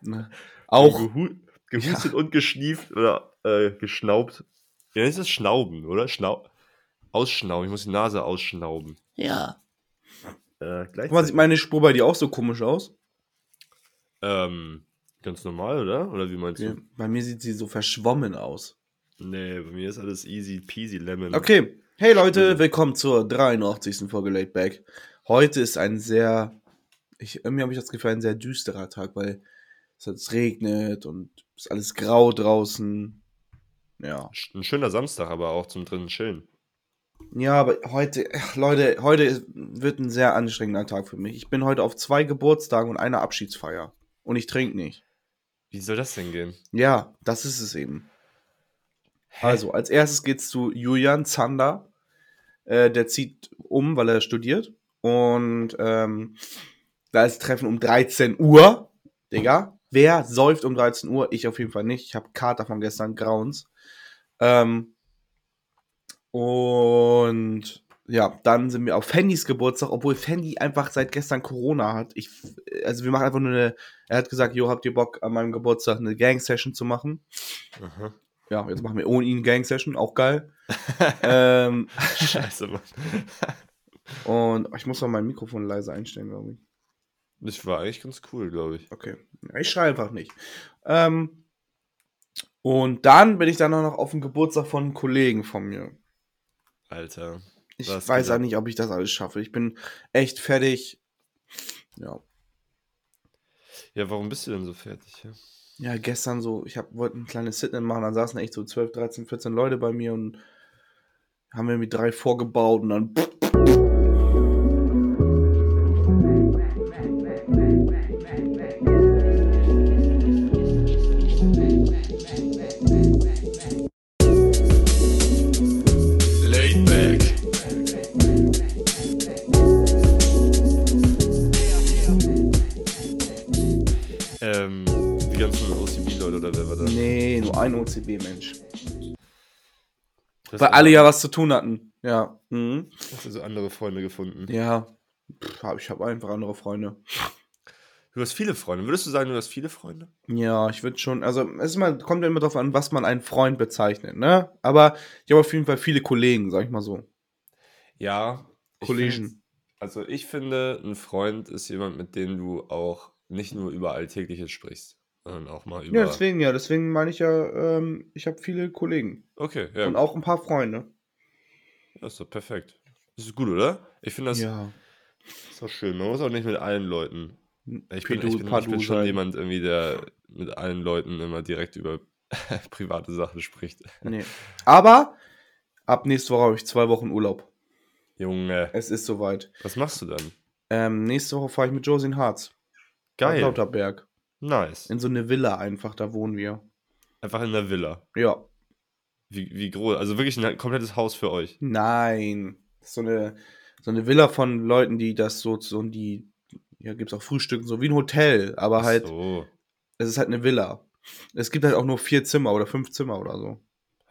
Ne? Auch. Gehu gehustet und geschnieft oder äh, geschnaubt. Ja, ist das Schnauben, oder? Schnau ausschnauben. Ich muss die Nase ausschnauben. Ja. Äh, Guck mal, sieht meine Spur bei dir auch so komisch aus? ähm, ganz normal, oder? Oder wie meinst Okay. du? Bei mir sieht sie so verschwommen aus. Nee, bei mir ist alles easy peasy lemon. Okay. Hey Leute, willkommen zur 83. Folge Late Back. Heute ist ein sehr, ich, irgendwie habe ich das Gefühl, ein sehr düsterer Tag, weil es, es regnet und es ist alles grau draußen. Ja. Ein schöner Samstag, aber auch zum drinnen chillen. Ja, aber heute, Leute, heute wird ein sehr anstrengender Tag für mich. Ich bin heute auf zwei Geburtstagen und einer Abschiedsfeier. Und ich trinke nicht. Wie soll das denn gehen? Ja, das ist es eben. Also, als erstes geht's zu Julian Zander. Äh, der zieht um, weil er studiert. Und ähm, da ist Treffen um 13 Uhr. Digga, wer säuft um 13 Uhr? Ich auf jeden Fall nicht. Ich habe Kater von gestern, Grauens. Ähm, und ja, dann sind wir auf Fandys Geburtstag, obwohl Fandy einfach seit gestern Corona hat. Ich, also wir machen einfach nur eine, er hat gesagt, jo, habt ihr Bock an meinem Geburtstag eine Gang-Session zu machen? Aha. Ja, jetzt machen wir ohne ihn Gang-Session, auch geil. ähm, Scheiße, Mann. und ich muss mal mein Mikrofon leise einstellen, glaube ich. Das war eigentlich ganz cool, glaube ich. Okay. Ich schreie einfach nicht. Ähm, und dann bin ich dann auch noch auf dem Geburtstag von einem Kollegen von mir. Alter. Ich weiß geht auch nicht, ob ich das alles schaffe. Ich bin echt fertig. Ja. Ja, warum bist du denn so fertig? Ja? Ja, gestern so, ich hab, wollte ein kleines Sit-In machen, dann saßen echt so 12, 13, 14 Leute bei mir und haben wir mit drei vorgebaut und dann. OCB-Mensch. Weil alle ja was zu tun hatten. Ja. Mhm. Hast du so andere Freunde gefunden? Ja. Pff, hab- ich habe einfach andere Freunde. Du hast viele Freunde. Würdest du sagen, du hast viele Freunde? Ja, ich würde schon, also es ist mal, kommt ja immer darauf an, was man einen Freund bezeichnet, ne? Aber ich habe auf jeden Fall viele Kollegen, sag ich mal so. Ja. Kollegen. find- Also ich finde, ein Freund ist jemand, mit dem du auch nicht nur über Alltägliches sprichst, sondern auch mal über... Ja, deswegen, ja, deswegen meine ich ja, ähm, ich habe viele Kollegen. Okay, ja. Und auch ein paar Freunde. Das ist doch perfekt. Das ist gut, oder? Ich finde das ja. ist doch schön. Man muss auch nicht mit allen Leuten. Ich bin, ich bin, ich bin schon jemand irgendwie, der mit allen Leuten immer direkt über private Sachen spricht. Nee. Aber ab nächste Woche habe ich zwei Wochen Urlaub. Junge, Es ist soweit. was machst du dann? Ähm, nächste Woche fahre ich mit Josie in Harz. Geil. Lauterberg. Nice. In so eine Villa einfach, da wohnen wir. Einfach in der Villa. Ja. Wie, wie groß? Also wirklich ein komplettes Haus für euch. Nein. So eine, so eine Villa von Leuten, die das so, so die, ja, gibt's auch Frühstücken, so wie ein Hotel, aber Ach halt, So. es ist halt eine Villa. Es gibt halt auch nur vier Zimmer oder fünf Zimmer oder so.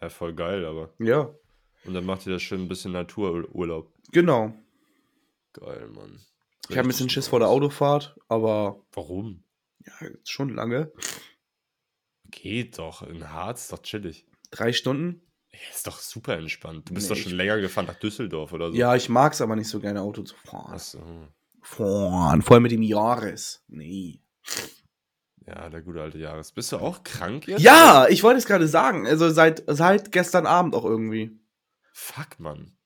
Ja, voll geil, aber. Ja, Und dann macht ihr das schön ein bisschen Natururlaub. genau. Geil, Mann. Ich habe ein bisschen Schiss vor der. Autofahrt, aber Warum? Ja, schon lange. Geht doch. In Harz ist doch chillig. Drei Stunden? Ja, ist doch super entspannt. Du bist Nee, doch schon länger gefahren nach Düsseldorf oder so. Ja, ich mag's aber nicht so gerne, Auto zu fahren. Achso. Fahren, vor allem mit dem Jahres. Nee. Ja, der gute alte Jahres. Bist du auch krank jetzt? Ja, ich wollte es gerade sagen. Also seit, seit gestern Abend auch irgendwie. Fuck, Mann.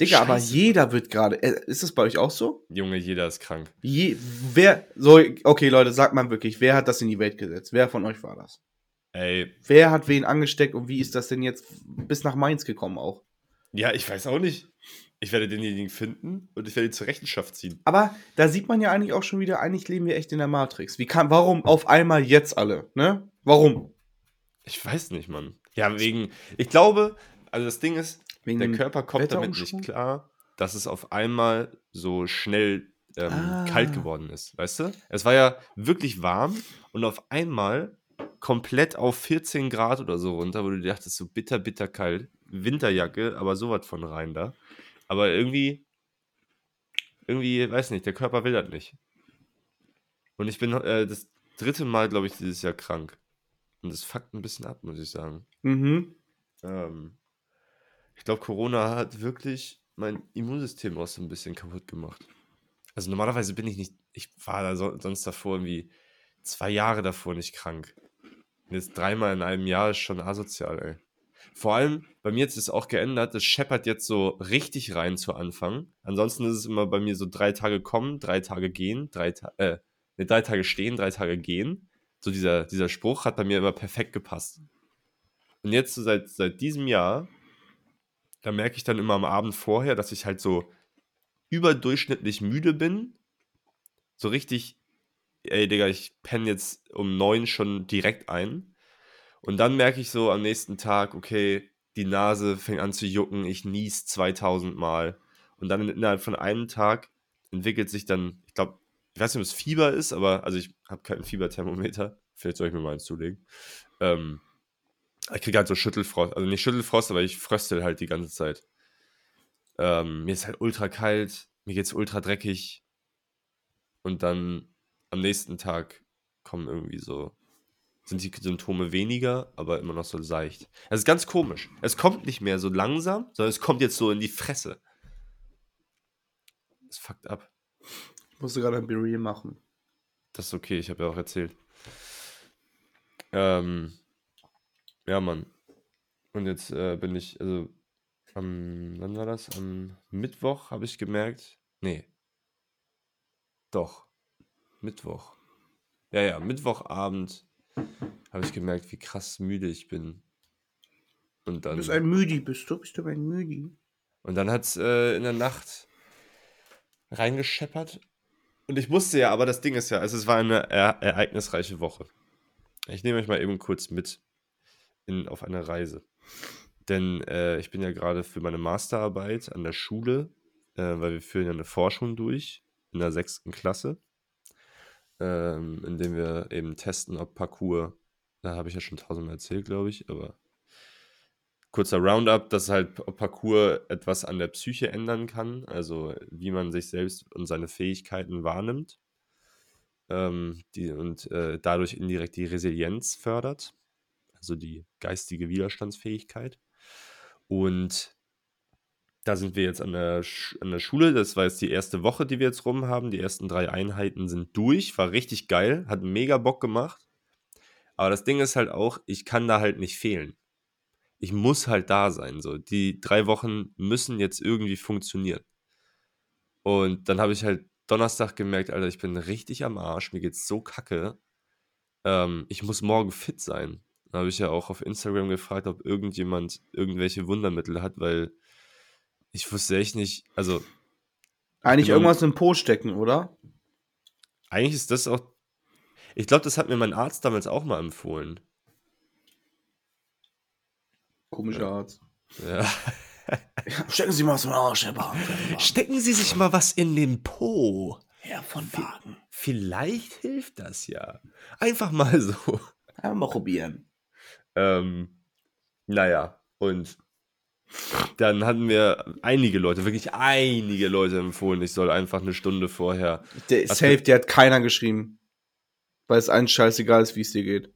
Digga, aber Scheiße. jeder wird gerade. Äh, ist das bei euch auch so? Junge, jeder ist krank. Je, wer, so, okay, Leute, sagt mal wirklich, wer hat das in die Welt gesetzt? Wer von euch war das? Ey, Wer hat wen angesteckt und wie ist das denn jetzt bis nach Mainz gekommen auch? ja, ich weiß auch nicht. Ich werde denjenigen finden und ich werde ihn zur Rechenschaft ziehen. Aber da sieht man ja eigentlich auch schon wieder, eigentlich leben wir echt in der Matrix. Wie kann, warum auf einmal jetzt alle, ne? Warum? Ich weiß nicht, Mann. Ja, wegen. Ich glaube, also das Ding ist, Wegen der Körper kommt damit nicht klar, dass es auf einmal so schnell ähm, Ah. kalt geworden ist. Weißt du? Es war ja wirklich warm und auf einmal komplett auf 14 Grad oder so runter, wo du dir dachtest, so bitter, bitter kalt. Winterjacke, aber sowas von rein da. Aber irgendwie, irgendwie, weiß nicht, der Körper will das nicht. Und ich bin äh, das dritte Mal, glaube ich, dieses Jahr krank. Und das fuckt ein bisschen ab, muss ich sagen. Mhm. Ähm, ich glaube, Corona hat wirklich mein Immunsystem auch so ein bisschen kaputt gemacht. Also normalerweise bin ich nicht, ich war da so, sonst davor irgendwie zwei Jahre davor nicht krank. Und jetzt dreimal in einem Jahr ist schon asozial, ey. Vor allem, bei mir hat es auch geändert, das scheppert jetzt so richtig rein zu Anfang. Ansonsten ist es immer bei mir so drei Tage kommen, drei Tage gehen, drei, Ta äh, nee, drei Tage stehen, drei Tage gehen. So dieser, dieser Spruch hat bei mir immer perfekt gepasst. Und jetzt so seit, seit diesem Jahr, da merke ich dann immer am Abend vorher, dass ich halt so überdurchschnittlich müde bin. So richtig, ey Digga, ich penne jetzt um neun schon direkt ein. Und dann merke ich so am nächsten Tag, okay, die Nase fängt an zu jucken, ich nies 2000 Mal. Und dann innerhalb von einem Tag entwickelt sich dann, ich glaube, ich weiß nicht, ob es Fieber ist, aber, also ich habe kein Fieberthermometer. Vielleicht soll ich mir mal eins zulegen. Ähm, ich kriege halt so Schüttelfrost, also nicht Schüttelfrost, aber ich fröstel halt die ganze Zeit. Ähm, mir ist halt ultra kalt, mir geht's ultra dreckig. Und dann am nächsten Tag kommen irgendwie so, sind die Symptome weniger, aber immer noch so seicht. Das ist ganz komisch. Es kommt nicht mehr so langsam, sondern es kommt jetzt so in die Fresse. Das fuckt ab. Ich musste gerade ein Be machen. Das ist okay, ich habe ja auch erzählt. Ähm, ja, Mann. Und jetzt äh, bin ich, also, am, wann war das? Am Mittwoch habe ich gemerkt, nee. Doch. Mittwoch. Ja, ja, Mittwochabend habe ich gemerkt, wie krass müde ich bin. Und Du dann, bist ein Müdi, bist du? Bist du ein Müdi? und dann hat es äh, in der Nacht reingescheppert. Und ich musste ja, aber das Ding ist ja, also es war eine er ereignisreiche Woche. Ich nehme euch mal eben kurz mit in, auf eine Reise. Denn äh, ich bin ja gerade für meine Masterarbeit an der Schule, äh, weil wir führen ja eine Forschung durch in der sechsten Klasse, ähm, indem wir eben testen, ob Parcours, da habe ich ja schon tausendmal erzählt, glaube ich, aber kurzer Roundup, dass halt Parcours etwas an der Psyche ändern kann, also wie man sich selbst und seine Fähigkeiten wahrnimmt ähm, die, und äh, dadurch indirekt die Resilienz fördert, also die geistige Widerstandsfähigkeit. Und da sind wir jetzt an der, an der Schule. Das war jetzt die erste Woche, die wir jetzt rum haben. Die ersten drei Einheiten sind durch. War richtig geil. Hat mega Bock gemacht. Aber das Ding ist halt auch, ich kann da halt nicht fehlen. Ich muss halt da sein. So. Die drei Wochen müssen jetzt irgendwie funktionieren. Und dann habe ich halt Donnerstag gemerkt, Alter, ich bin richtig am Arsch. Mir geht's so kacke. Ähm, ich muss morgen fit sein. Da habe ich ja auch auf Instagram gefragt, ob irgendjemand irgendwelche Wundermittel hat, weil ich wusste echt nicht, also Eigentlich Genau. irgendwas im Po stecken, oder? eigentlich ist das auch, ich glaube, das hat mir mein Arzt damals auch mal empfohlen. Komischer Arzt. Ja. Stecken Sie mal so einen Arsch, Herr Wagen. Stecken Sie sich mal was in den Po. Herr von Wagen. Vielleicht hilft das ja. Einfach mal so. Einfach mal probieren. Ähm, naja, und dann hatten wir einige Leute, wirklich einige Leute empfohlen, ich soll einfach eine Stunde vorher. Der Safe, der hat keiner geschrieben. Weil es allen scheißegal ist, wie es dir geht.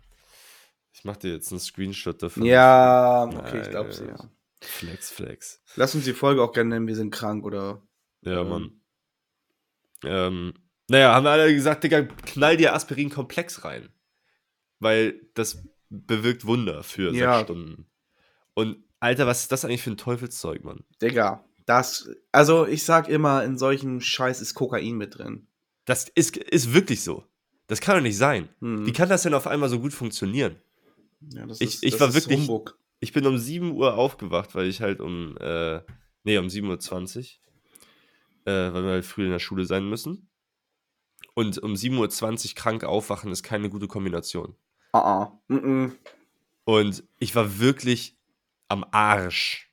Ich mache dir jetzt einen Screenshot davon. Ja, okay, ich glaub's ja. Flex, Flex. Lass uns die Folge auch gerne nennen, wir sind krank oder. Ja, Ähm. Mann. Ähm, naja, haben wir alle gesagt, Digga, knall dir Aspirin-Komplex rein. Weil das bewirkt Wunder für Ja. sechs Stunden. Und, Alter, was ist das eigentlich für ein Teufelszeug, Mann? Digga, das. Also, ich sag immer, in solchen Scheiß ist Kokain mit drin. Das ist, ist wirklich so. Das kann doch nicht sein. Hm. Wie kann das denn auf einmal so gut funktionieren? Ja, das Ich- ich das war ist wirklich- Humbug. Ich bin um 7 Uhr aufgewacht, weil ich halt um, äh, nee, um 7.20 Uhr, äh, weil wir halt früh in der Schule sein müssen. Und um 7.20 Uhr krank aufwachen ist keine gute Kombination. Mm -mm. Und ich war wirklich am Arsch.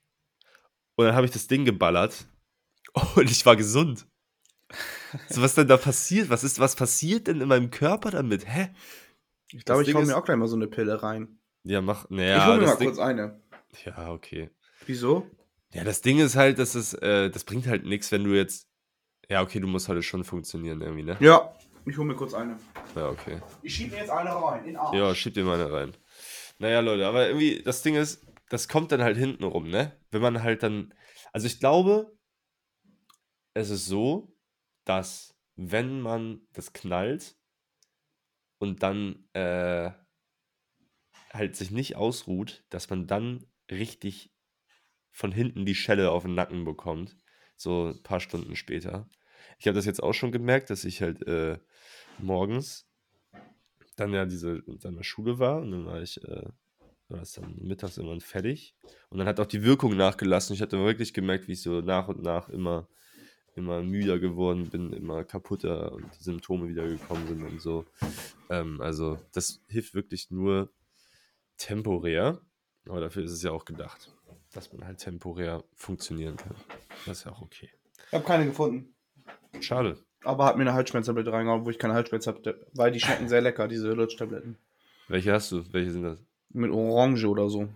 Und dann habe ich das Ding geballert und ich war gesund. So, was denn da passiert? Was ist, was passiert denn in meinem Körper damit? Hä? Ich glaube, ich hau mir auch gleich mal so eine Pille rein. Ja, mach. ich Naja, hol mir das mal Ding, kurz eine. ja, okay. Wieso? Ja, das Ding ist halt, dass es, äh, das bringt halt nichts, wenn du jetzt. Ja, okay, du musst halt schon funktionieren irgendwie, ne? Ja, Ich hole mir kurz eine. Ja, okay. Ich schieb mir jetzt eine rein. In Arsch. Ja, schieb dir mal eine rein. Naja, Leute, aber irgendwie, das Ding ist, das kommt dann halt hinten rum, ne? Wenn man halt dann. Also ich glaube, es ist so, dass wenn man das knallt und dann äh, halt sich nicht ausruht, dass man dann richtig von hinten die Schelle auf den Nacken bekommt. So ein paar Stunden später. Ich habe das jetzt auch schon gemerkt, dass ich halt äh, morgens dann ja diese in der Schule war und dann war ich, äh, war das dann mittags irgendwann fertig. Und dann hat auch die Wirkung nachgelassen. Ich hatte wirklich gemerkt, wie ich so nach und nach immer, immer müder geworden bin, immer kaputter und die Symptome wieder gekommen sind und so. Ähm, also das hilft wirklich nur temporär, aber dafür ist es ja auch gedacht, dass man halt temporär funktionieren kann. Das ist ja auch okay. Ich habe keine gefunden. Schade. Aber hat mir eine Halsschmerztablette reingehauen, wo ich keine Halsschmerz hatte. Weil die schmecken sehr lecker, diese Lutschtabletten. Welche hast du? Welche sind das? Mit Orange oder so.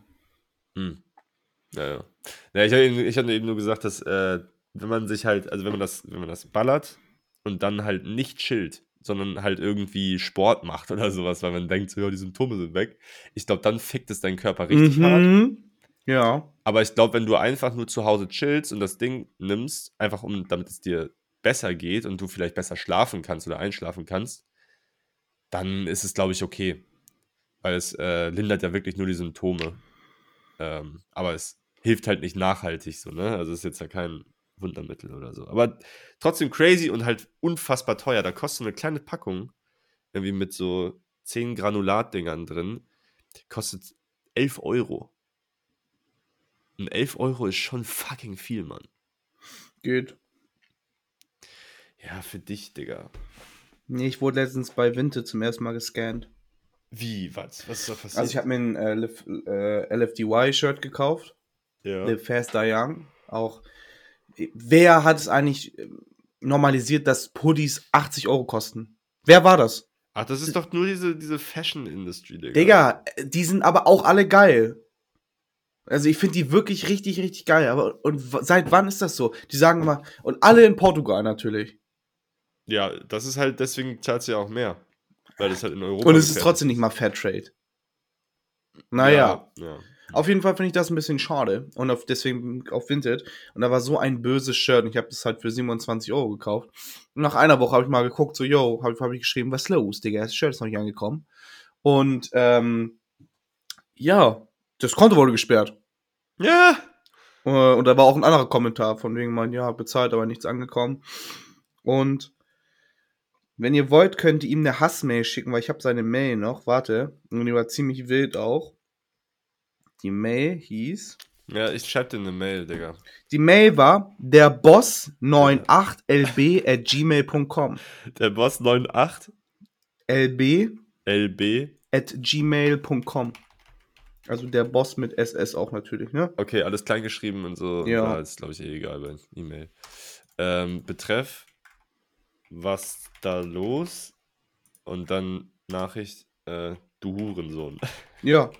Hm. Ja, ja. ja ich habe eben, ich hab eben nur gesagt, dass äh, wenn man sich halt, also wenn man das, wenn man das ballert und dann halt nicht chillt, sondern halt irgendwie Sport macht oder sowas, weil man denkt, so, ja, die Symptome sind weg. Ich glaube, dann fickt es deinen Körper richtig hart. Mhm. Ja. Aber ich glaube, wenn du einfach nur zu Hause chillst und das Ding nimmst, einfach um, damit es dir besser geht und du vielleicht besser schlafen kannst oder einschlafen kannst, dann ist es, glaube ich, okay. Weil es äh, lindert ja wirklich nur die Symptome. Ähm, aber es hilft halt nicht nachhaltig so, ne? Also es ist jetzt ja kein Wundermittel oder so. Aber trotzdem crazy und halt unfassbar teuer. Da kostet so eine kleine Packung, irgendwie mit so 10 Granulatdingern drin, kostet 11 Euro. Und 11 Euro ist schon fucking viel, Mann. Geht. Ja, für dich, Digga. Nee, ich wurde letztens bei Winte zum ersten Mal gescannt. Wie? Was? Was ist da passiert? Also ich habe mir ein äh, Liv, äh, LFDY-Shirt gekauft. ja. Live Fast Die Young. Auch. Wer hat es eigentlich äh, normalisiert, dass Pullis 80 Euro kosten? Wer war das? Ach, das ist doch nur diese, diese Fashion-Industry, Digga. Digga, die sind aber auch alle geil. Also ich finde die wirklich richtig, richtig geil. Aber und seit wann ist das so? Die sagen immer, und alle in Portugal natürlich. Ja, das ist halt, deswegen zahlt sie ja auch mehr. Weil das halt in Europa. Und es ist trotzdem nicht mal Fairtrade. Naja. Ja. ja. Auf jeden Fall finde ich das ein bisschen schade. Und auf, deswegen auf Vinted. Und da war so ein böses Shirt. Und ich habe das halt für 27 Euro gekauft. Und nach einer Woche habe ich mal geguckt, so, yo, habe hab ich geschrieben, was ist los, Digga? Das Shirt ist noch nicht angekommen. Und, ähm, ja, das Konto wurde gesperrt. Ja. Äh, Und da war auch ein anderer Kommentar von wegen, man, ja, bezahlt, aber nichts angekommen. Und wenn ihr wollt, könnt ihr ihm eine Hassmail schicken, weil ich habe seine Mail noch. Warte. Und die war ziemlich wild auch. Die Mail hieß. Ja, ich schreib dir eine Mail, Digga. Die Mail war der boss98lb at gmail.com. Der Boss 98 lb LB. at gmail.com. Also der Boss mit SS auch natürlich, ne? Okay, alles klein geschrieben und so. Ja. Ja, ist, glaube ich, eh egal bei E-Mail. Ähm, betreff, was da los? Und dann Nachricht, äh, du Hurensohn. Ja.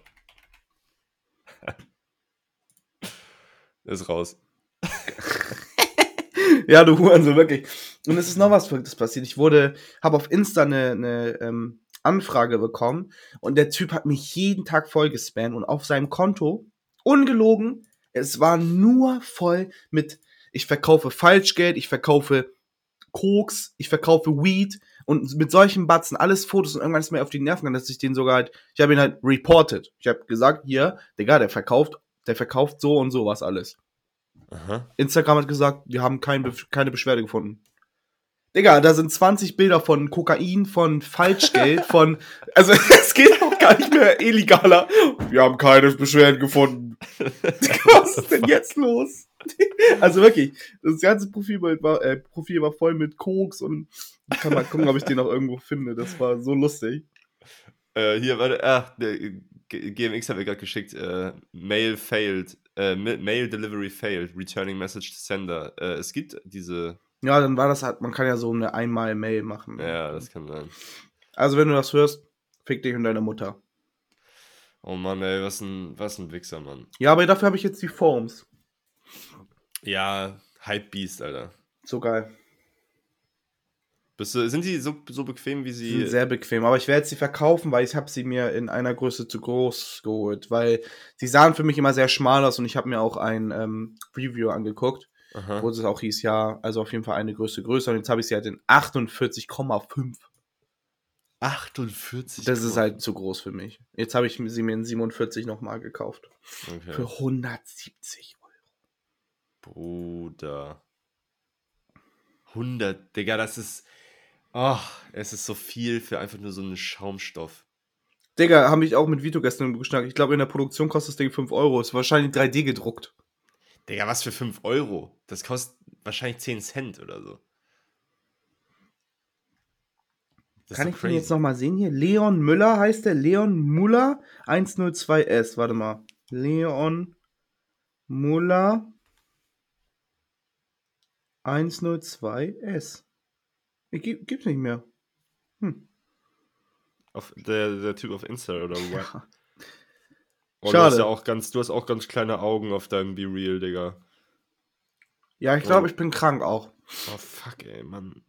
Ist raus. Ja, du Hurensohn, wirklich. Und es ist noch was Verrücktes passiert. Ich wurde, habe auf Insta eine, eine ähm, Anfrage bekommen und der Typ hat mich jeden Tag voll gespammt und auf seinem Konto, ungelogen, es war nur voll mit, ich verkaufe Falschgeld, ich verkaufe Koks, ich verkaufe Weed und mit solchen Batzen, alles Fotos und irgendwann ist mir auf die Nerven gegangen, dass ich den sogar halt, ich habe ihn halt reported. Ich habe gesagt, hier, Digga, der verkauft, der verkauft so und sowas alles. Aha. Instagram hat gesagt, wir haben kein, keine Beschwerde gefunden. Digga, da sind 20 Bilder von Kokain, von Falschgeld, von. Also, es geht auch gar nicht mehr illegaler. Wir haben keine Beschwerden gefunden. Was ist denn jetzt los? Also wirklich, das ganze Profilbild war, äh, Profil war voll mit Koks und ich kann mal gucken, ob ich den noch irgendwo finde. Das war so lustig. Äh, hier, warte, ah, der G- GMX hat mir gerade geschickt, äh, Mail failed, äh, Ma- Mail Delivery failed, Returning Message to Sender. Äh, es gibt diese, Ja, dann war das halt, man kann ja so eine Einmal-Mail machen. ja, das kann sein. Also, wenn du das hörst, fick dich und deine Mutter. Oh Mann, ey, was ein, was ein Wichser, Mann. Ja, aber dafür habe ich jetzt die Forms. Ja, Hype Beast, Alter. So geil. Bist du, sind die so, so bequem, wie sie. sind sehr bequem, aber ich werde sie verkaufen, weil ich habe sie mir in einer Größe zu groß geholt, weil sie sahen für mich immer sehr schmal aus und ich habe mir auch ein ähm, Review angeguckt, Aha. wo es auch hieß, ja, also auf jeden Fall eine Größe größer und jetzt habe ich sie halt in 48,5. 48. Das ist halt zu groß für mich. Jetzt habe ich sie mir in 47 nochmal gekauft. Okay. Für 170 Euro. Bruder. 100, Digga, das ist. Ach, es ist so viel für einfach nur so einen Schaumstoff. Digga, habe ich auch mit Vito gestern geschnackt. Ich glaube, in der Produktion kostet das Ding 5 Euro. Ist wahrscheinlich 3D gedruckt. Digga, was für 5 Euro? Das kostet wahrscheinlich 10 Cent oder so. Das Kann ich ihn jetzt nochmal sehen hier? Leon Müller heißt der. Leon Muller 102S. Warte mal. Leon Muller 102S. Ich geb, gibt's nicht mehr. Hm. Auf der, der Typ auf Insta oder what? Oh, Du Schade. hast ja auch ganz, du hast auch ganz kleine Augen auf deinem Be Real, Digga. Ja, ich glaube, Oh. ich bin krank auch. Oh fuck, ey, Mann.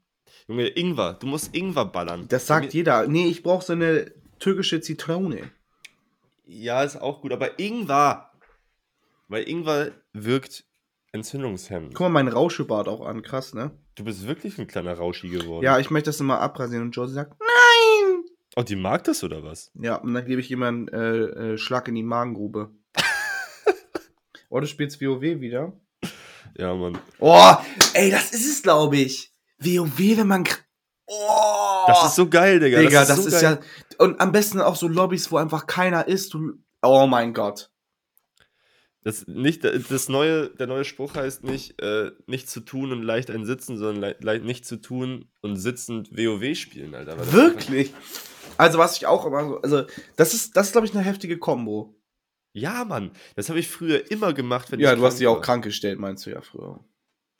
Junge, Ingwer, du musst Ingwer ballern. Das sagt Mir- jeder. Nee, ich brauche so eine türkische Zitrone. Ja, ist auch gut, aber Ingwer. Weil Ingwer wirkt entzündungshemmend. Guck mal, mein Rauschebart auch an. Krass, ne? Du bist wirklich ein kleiner Rauschi geworden. Ja, ich möchte das immer abrasieren. Und Josie sagt, nein! Oh, die mag das oder was? Ja, und dann gebe ich einen äh, äh, Schlag in die Magengrube. oh, du spielst WoW wieder? Ja, Mann. Oh, ey, das ist es, glaube ich. WoW, wenn man. Oh, Das ist so geil, Digga. Digga, das so ist, ja. Und am besten auch so Lobbys, wo einfach keiner ist. Du, oh mein Gott. Das, nicht, das neue, der neue Spruch heißt nicht, äh, nicht zu tun und leicht ein Sitzen, sondern le nicht zu tun und sitzend WoW spielen, Alter. Wirklich? Also, was ich auch immer so. Also, das ist, das ist glaube ich, eine heftige Kombo. Ja, Mann. Das habe ich früher immer gemacht, wenn Ja, ich du hast dich auch krank gestellt, meinst du ja früher.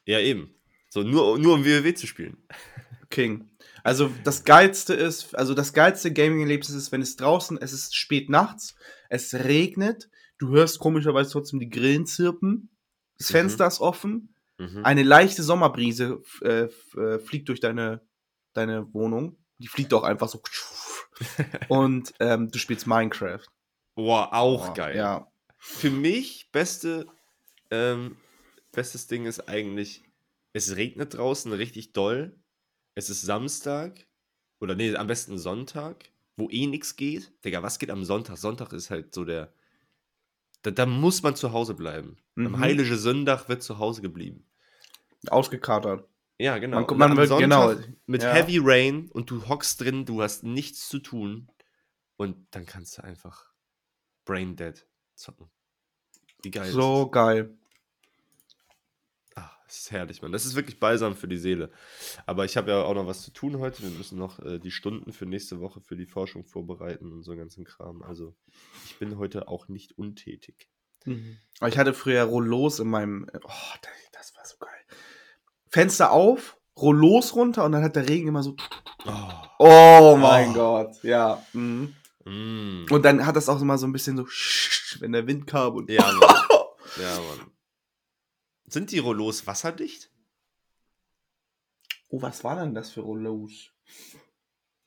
Ja, eben. So, nur, nur um WoW zu spielen. King. Also das geilste ist, also das geilste Gaming-Erlebnis ist, wenn es draußen, es ist spät nachts, es regnet, du hörst komischerweise trotzdem die Grillen zirpen, das Mhm. Fenster ist offen, Mhm. eine leichte Sommerbrise äh, äh, fliegt durch deine, deine Wohnung. Die fliegt auch einfach so. Und ähm, du spielst Minecraft. Boah, auch Oh, geil. Ja. Für mich, beste, ähm, bestes Ding ist eigentlich, es regnet draußen richtig doll. Es ist Samstag. Oder nee, am besten Sonntag, wo eh nichts geht. Digga, was geht am Sonntag? Sonntag ist halt so der. Da, da muss man zu Hause bleiben. Am Mhm. Heilige Sonntag wird zu Hause geblieben. Ausgekatert. Ja, genau. Man- man am wird- genau, Mit ja. Heavy Rain und du hockst drin, du hast nichts zu tun. Und dann kannst du einfach Brain Dead zocken. Wie geil. ist So geil. Das ist herrlich, Mann. Das ist wirklich balsam für die Seele. Aber ich habe ja auch noch was zu tun heute. Wir müssen noch äh, die Stunden für nächste Woche für die Forschung vorbereiten und so einen ganzen Kram. Also ich bin heute auch nicht untätig. Aber ich hatte früher Rollos in meinem. Oh, das, das war so geil. Fenster auf, Rollos runter und dann hat der Regen immer so. Oh. Oh mein Oh. Gott, ja. Mhm. Mm. Und dann hat das auch immer so ein bisschen so, wenn der Wind kam und. Ja, Mann. ja, Mann. Sind die Rollos wasserdicht? Oh, was war denn das für Rollos?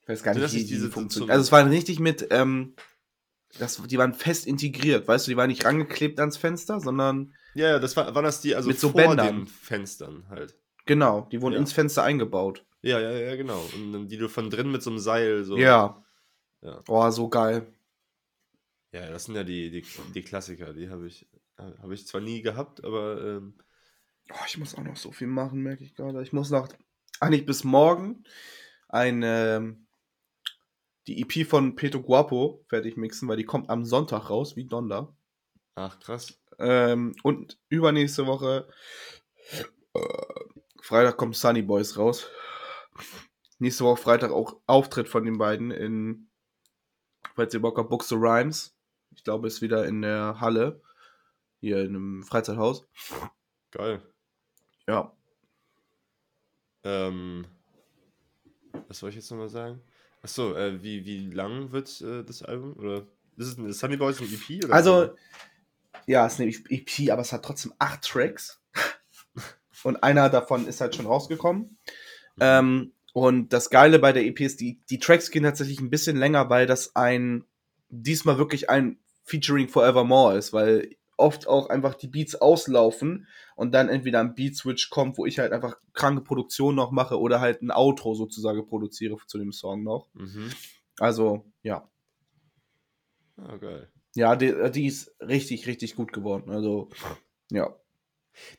Ich weiß gar Sind nicht, das wie diese- funktionieren. so- Also es waren richtig mit, ähm, das, die waren fest integriert, weißt du, die waren nicht rangeklebt ans Fenster, sondern Ja, ja, das war, waren das die, also Mit so vor Bändern. den Fenstern halt. genau, die wurden Ja. ins Fenster eingebaut. Ja, ja, ja, genau. Und dann die du von drin mit so einem Seil so. Ja. Ja. Oh, so geil. Ja, das sind ja die, die, die Klassiker. Die habe ich, habe ich zwar nie gehabt, aber ähm, Oh, ich muss auch noch so viel machen, merke ich gerade. Ich muss noch, eigentlich bis morgen, eine, die EP von Peto Guapo fertig mixen, weil die kommt am Sonntag raus, wie Donder. ach krass. Ähm, und übernächste Woche, äh, Freitag kommt Sunny Boys raus. Nächste Woche Freitag auch Auftritt von den beiden in, falls ihr Bock habt, Books to Rhymes. Ich glaube, ist wieder in der Halle. Hier in einem Freizeithaus. Geil. Ja. Ähm, was soll ich jetzt nochmal sagen? Achso, äh, wie, wie lang wird äh, das Album? Oder ist es ein Sunny Boys ein EP? Oder Also, ja, es ist eine EP, aber es hat trotzdem acht Tracks. Und einer davon ist halt schon rausgekommen. Ähm, Und das Geile bei der EP ist, die, die Tracks gehen tatsächlich ein bisschen länger, weil das ein, diesmal wirklich ein Featuring Forevermore ist, weil oft auch einfach die Beats auslaufen und dann entweder ein Beat-Switch kommt, wo ich halt einfach kranke Produktion noch mache oder halt ein Outro sozusagen produziere zu dem Song noch. Mhm. Also, ja. Ah, geil. Ja, die, die ist richtig, richtig gut geworden. Also, ja.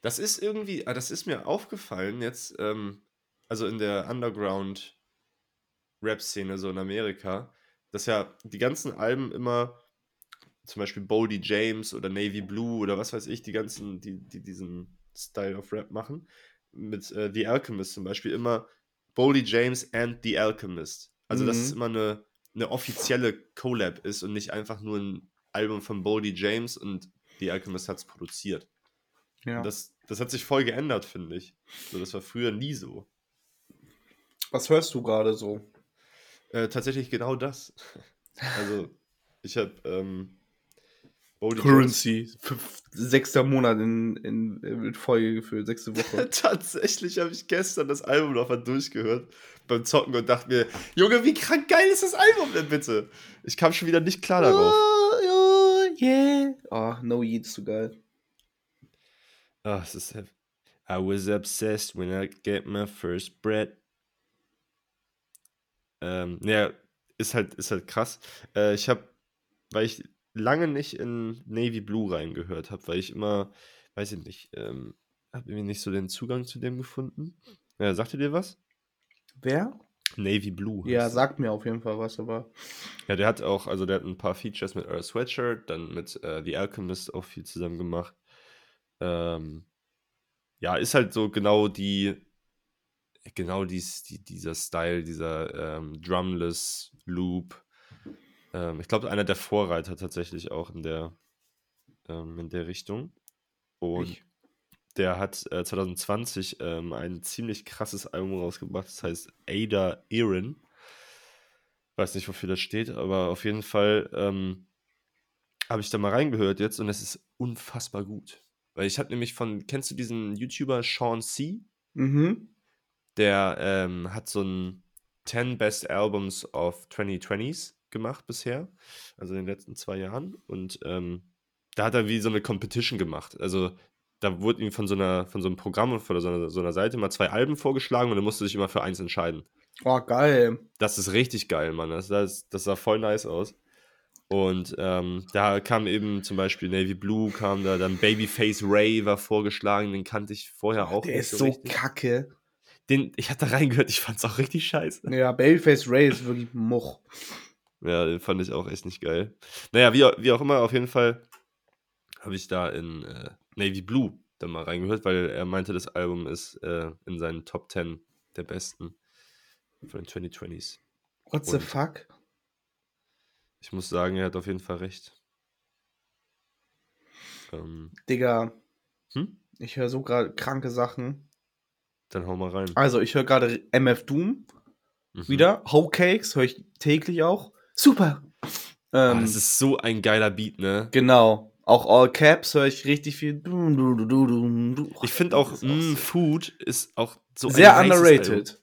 Das ist irgendwie, ah, das ist mir aufgefallen jetzt, ähm, also in der Underground-Rap-Szene, so in Amerika, dass ja die ganzen Alben immer, zum Beispiel Boldy James oder Navy Blue oder was weiß ich, die ganzen, die, die diesen Style of Rap machen, mit äh, The Alchemist zum Beispiel, immer Boldy James and The Alchemist. Also, dass Mhm. es immer eine, eine offizielle Collab ist und nicht einfach nur ein Album von Boldy James und The Alchemist hat es produziert. ja. Das, das hat sich voll geändert, finde ich. So, das war früher nie so. Was hörst du gerade so? Äh, tatsächlich genau das. Also, ich habe ähm, Boldy Currency. Fünf, sechster Monat in, in, in Folge gefühlt, sechste Woche. Tatsächlich habe ich gestern das Album noch mal durchgehört beim Zocken und dachte mir, Junge, wie krank geil ist das Album denn bitte? Ich kam schon wieder nicht klar darauf. Oh, oh, yeah. Oh, No Yeet ist so geil. Ah, es ist I was obsessed when I get my first bread. Ähm, ja, ist halt, ist halt krass. Äh, ich habe, weil ich lange nicht in Navy Blue reingehört habe, weil ich immer, weiß ich nicht, ähm, habe irgendwie nicht so den Zugang zu dem gefunden. Ja, sagt ihr dir was? Wer? Navy Blue. Ja, sagt mir auf jeden Fall was, aber. Ja, der hat auch, also der hat ein paar Features mit Earl Sweatshirt, dann mit äh, The Alchemist auch viel zusammen gemacht. Ähm, ja, ist halt so genau die, genau dies, die, dieser Style, dieser ähm, Drumless Loop. Ähm, ich glaube, einer der Vorreiter tatsächlich auch in der, ähm, in der Richtung. Und Ich. der hat äh, 2020 ähm, ein ziemlich krasses Album rausgebracht, das heißt Ada Erin. Weiß nicht, wofür das steht, aber auf jeden Fall ähm, habe ich da mal reingehört jetzt und es ist unfassbar gut. Weil ich habe nämlich von, kennst du diesen YouTuber Sean C? Mhm. Der ähm, hat so ein 10 Best Albums of 2020s gemacht bisher, also in den letzten zwei Jahren. Und ähm, da hat er wie so eine Competition gemacht. Also da wurde ihm von so einer, von so einem Programm und von so einer, so einer Seite mal zwei Alben vorgeschlagen und er musste sich immer für eins entscheiden. Oh, geil. Das ist richtig geil, Mann. Das, das, das sah voll nice aus. Und ähm, da kam eben zum Beispiel Navy Blue, kam da, dann Babyface Ray war vorgeschlagen, den kannte ich vorher auch Der ist so richtig. kacke. Den, ich hatte da reingehört, ich fand's auch richtig scheiße. Ja, Babyface Ray ist wirklich Much. Ja, den fand ich auch echt nicht geil. Naja, wie, wie auch immer, auf jeden Fall habe ich da in äh, Navy Blue dann mal reingehört, weil er meinte, das Album ist äh, in seinen Top 10 der besten von den 2020s. What the Und- fuck? Ich muss sagen, er hat auf jeden Fall recht. Ähm, Digga, hm? ich höre so gerade kranke Sachen. Dann hau mal rein. Also, ich höre gerade MF Doom Mhm. wieder. Hoe Cakes höre ich täglich auch. Super. Ah, Ähm, das ist so ein geiler Beat, ne? genau. Auch All Caps höre ich richtig viel. Ich finde auch, ist mm, so- Food ist auch so sehr ein underrated. Album.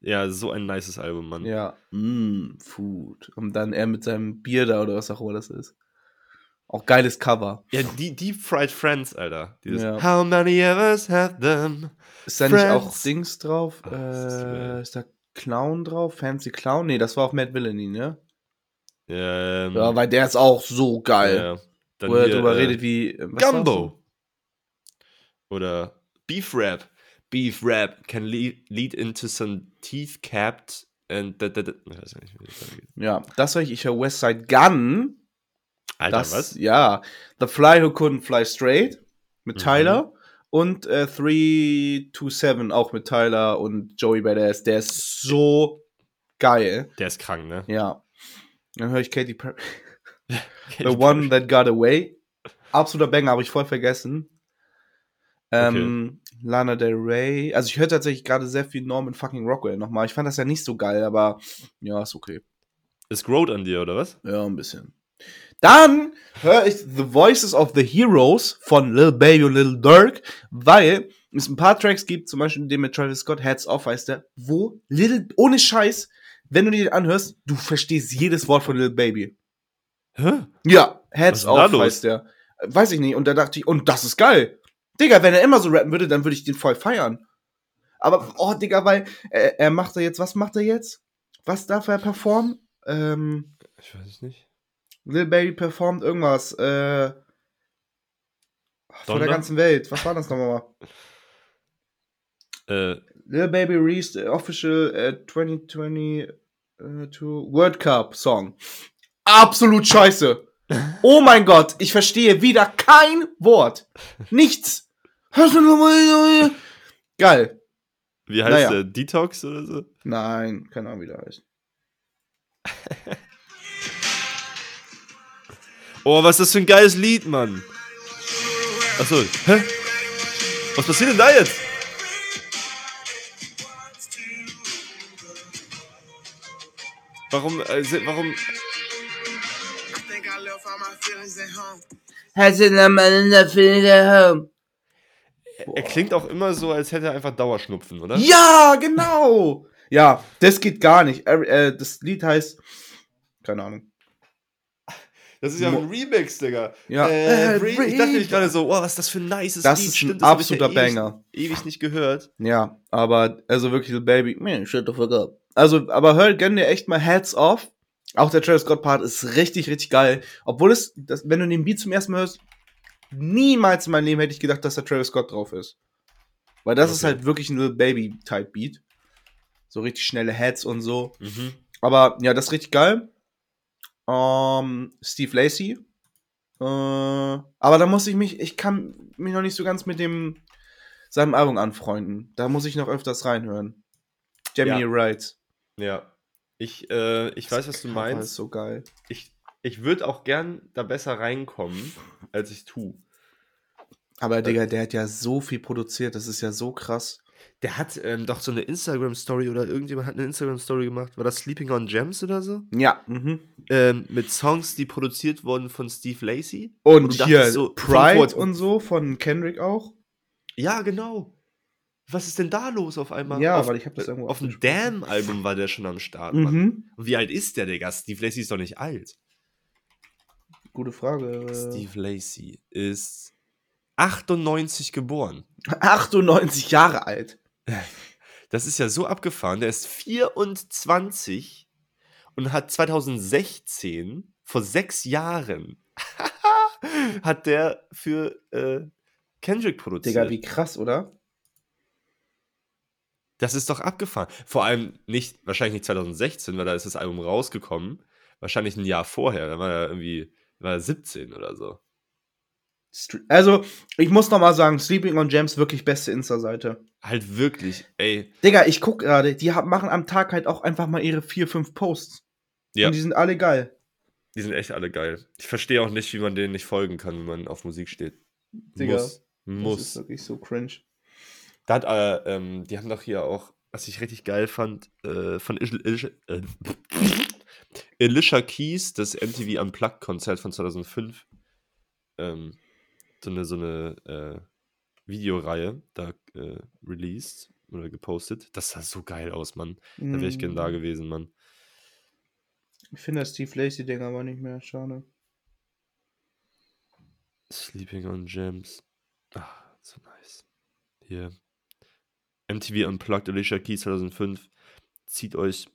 Ja, so ein nices Album, Mann. Ja, mm, Food. Und dann er mit seinem Bier da oder was auch immer das ist. Auch geiles Cover. Ja, die Deep Fried Friends, Alter. Dieses Ja. How many of us have them? Ist da nicht auch Friends. Dings drauf? Ach, das ist äh, ist da Clown drauf? Fancy Clown? Nee, das war auf Mad Villainy, ne? Ähm, Ja, weil der ist auch so geil. ja. Dann wo er hier, drüber äh, redet wie. äh, Gumbo. Oder Beef Rap. Beef Rap can lead, lead into some teeth capped and da, da, da. Ja, das höre ich. Ich höre Westside Gun. Alter, das, was? Ja. The Fly Who Couldn't Fly Straight mit Mhm. Tyler. Und äh, 327 auch mit Tyler und Joey Badass. Der ist so geil. Der ist krank, ne? Ja. Dann höre ich Katy Perry. The One That Got Away. Absoluter Banger, habe ich voll vergessen. Ähm, Lana Del Rey. Also ich höre tatsächlich gerade sehr viel Norman fucking Rockwell nochmal. Ich fand das ja nicht so geil, aber ja, ist okay. Ist Growth an dir, oder was? Ja, ein bisschen. Dann höre ich The Voices of the Heroes von Lil Baby und Lil Durk, weil es ein paar Tracks gibt, zum Beispiel den mit Travis Scott, Heads Off heißt der, wo Little, ohne Scheiß, wenn du dir den anhörst, du verstehst jedes Wort von Little Baby. Hä? Ja, Heads Off heißt der. Weiß ich nicht. Und da dachte ich, und das ist geil. Digga, wenn er immer so rappen würde, dann würde ich den voll feiern. Aber, oh, Digga, weil äh, er macht da jetzt, was macht er jetzt? Was darf er performen? Ähm, Ich weiß es nicht. Lil Baby performt irgendwas, äh, vor der ganzen Welt. Was war das nochmal? Äh, Lil Baby the official äh, 2022 World Cup Song. Absolut scheiße. Oh mein Gott, ich verstehe wieder kein Wort. Nichts. Geil. wie heißt Naja. der? Detox oder so? Nein, keine Ahnung, wie der heißt. Oh, was ist das für ein geiles Lied, Mann? Achso, hä? Was passiert denn da jetzt? Warum, äh, warum, er klingt auch immer so, als hätte er einfach Dauerschnupfen, oder? Ja, genau. Ja, das geht gar nicht. Äh, das Lied heißt, keine Ahnung. Das ist ja ein Remix, Digga. Ja. Äh, Äh, Re ich dachte mich gerade so, oh, was ist das für ein nices Das Lied. ist ein Stimmt, das hab ich absoluter ja ewig, Banger. Ewig nicht gehört. Ja, aber also wirklich Baby, man, shut the fuck up. Also, aber hör, gönn dir echt mal Heads Off. Auch der Travis Scott Part ist richtig, richtig geil. Obwohl es, das, wenn du den Beat zum ersten Mal hörst, niemals in meinem Leben hätte ich gedacht, dass da Travis Scott drauf ist. Weil das ist Okay. halt wirklich ein Lil Baby Type Beat. So richtig schnelle Heads und so. Mhm. Aber ja, das ist richtig geil. Ähm, Steve Lacey. Äh, aber da muss ich mich, ich kann mich noch nicht so ganz mit dem seinem Album anfreunden. Da muss ich noch öfters reinhören. Gemini Ja. Rights. Ja. Ich, äh, ich weiß, was du Cover ist meinst. so geil. Ich, ich würde auch gern da besser reinkommen, als ich tue. Aber Digga, der hat ja so viel produziert, das ist ja so krass. Der hat ähm, doch so eine Instagram-Story oder irgendjemand hat eine Instagram-Story gemacht. War das Sleeping on Gems oder so? Ja, mhm. Ähm, mit Songs, die produziert wurden von Steve Lacey. Und, Und hier so, Pride und so von Kendrick auch. Ja, genau. Was ist denn da los auf einmal? Ja, auf, weil ich hab das irgendwo Auf dem. Damn-Album war der schon am Start, Mann. Mhm. Und wie alt ist der, Digga? Steve Lacey ist doch nicht alt. Gute Frage. Steve Lacey ist 98 geboren. 98 Jahre alt. Das ist ja so abgefahren. Der ist 24 und hat 2016, vor sechs Jahren, hat der für äh, Kendrick produziert. Digga, wie krass, oder? Das ist doch abgefahren. Vor allem nicht, wahrscheinlich nicht 2016, weil da ist das Album rausgekommen. Wahrscheinlich ein Jahr vorher. Da war er irgendwie, war er 17 oder so. Also, ich muss noch mal sagen, Sleeping on Gems wirklich beste Insta-Seite. Halt wirklich, ey. Digga, ich guck gerade, die machen am Tag halt auch einfach mal ihre vier, fünf Posts. Ja, Und die sind alle geil. die sind echt alle geil. Ich verstehe auch nicht, wie man denen nicht folgen kann, wenn man auf Musik steht. Digga, Muss. Das ist Muss. wirklich so cringe. Da hat, äh, ähm, die haben doch hier auch, was ich richtig geil fand, äh, von Ish- Ish- äh, Alicia Keys, das MTV Unplugged-Konzert von 2005. Ähm, so eine, so eine äh, Videoreihe da äh, released oder gepostet. Das sah so geil aus, Mann. Da wäre ich gern da Mm, gewesen, Mann. Ich finde das Steve Lacey-Ding aber nicht mehr. Schade. Sleeping on Gems. Ah, so nice. Hier. MTV Unplugged Alicia Keys 2005. Zieht euch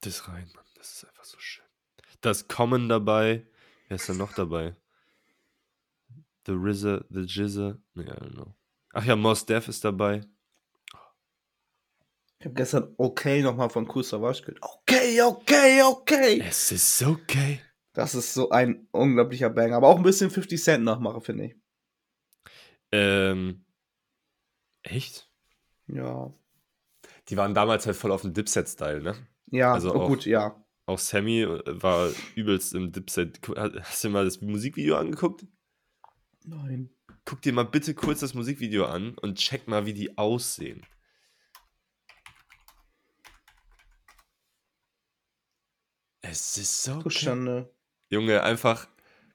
das rein, Mann. Das ist einfach so schön. Da ist Common dabei. Wer ist da noch dabei? The RZA, The Jizza. Nee, I don't know. Ach ja, Mos Def ist dabei. Ich habe gestern okay nochmal von Cool Savage gehört. Okay, okay, okay. Es ist okay. Das ist so ein unglaublicher Banger. Aber auch ein bisschen 50 Cent nachmache, finde ich. Ähm. Echt? Ja. Die waren damals halt voll auf dem Dipset-Style, ne? Ja, Also oh, auch- gut, ja. Auch Sammy äh, war übelst im Dipset. Hast du dir mal das Musikvideo angeguckt? Nein. Guck dir mal bitte kurz das Musikvideo an und check mal, wie die aussehen. Es ist so. Schande. Junge, einfach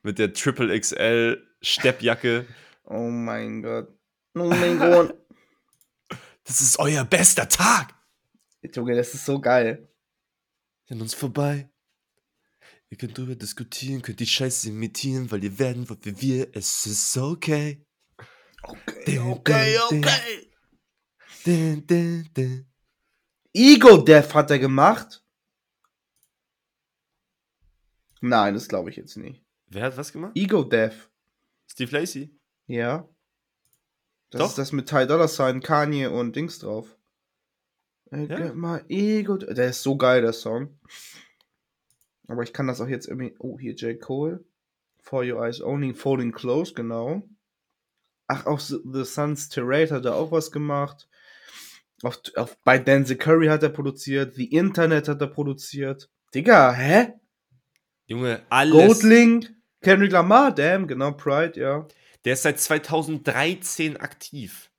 mit der Triple XL Steppjacke. Oh mein Gott. Oh mein Gott. Das ist euer bester Tag. Junge, das ist so geil. An uns vorbei. Ihr könnt drüber diskutieren, könnt die Scheiße imitieren, weil ihr werden wollt wie wir. Es ist okay. Okay, okay, okay. Dun, dun, dun. Ego Death hat er gemacht. Nein, das glaube ich jetzt nicht. Wer hat was gemacht? Ego Death. Steve Lacey. Ja. Das Doch. ist das mit Ty Dollar Sign, Kanye und Dings drauf. Äh, Ja. mal Ego. Der ist so geil, der Song. Aber ich kann das auch jetzt irgendwie. Oh, hier J. Cole. For Your Eyes Only, Folding Close, genau. Ach, auch The The Sun's Tirade hat er auch was gemacht. Auf, auf, bei Denzel Curry hat er produziert. The Internet hat er produziert. Digga, hä? Junge, alles. Goldlink? Kendrick Lamar, damn, genau, Pride, ja. Der ist seit 2013 aktiv.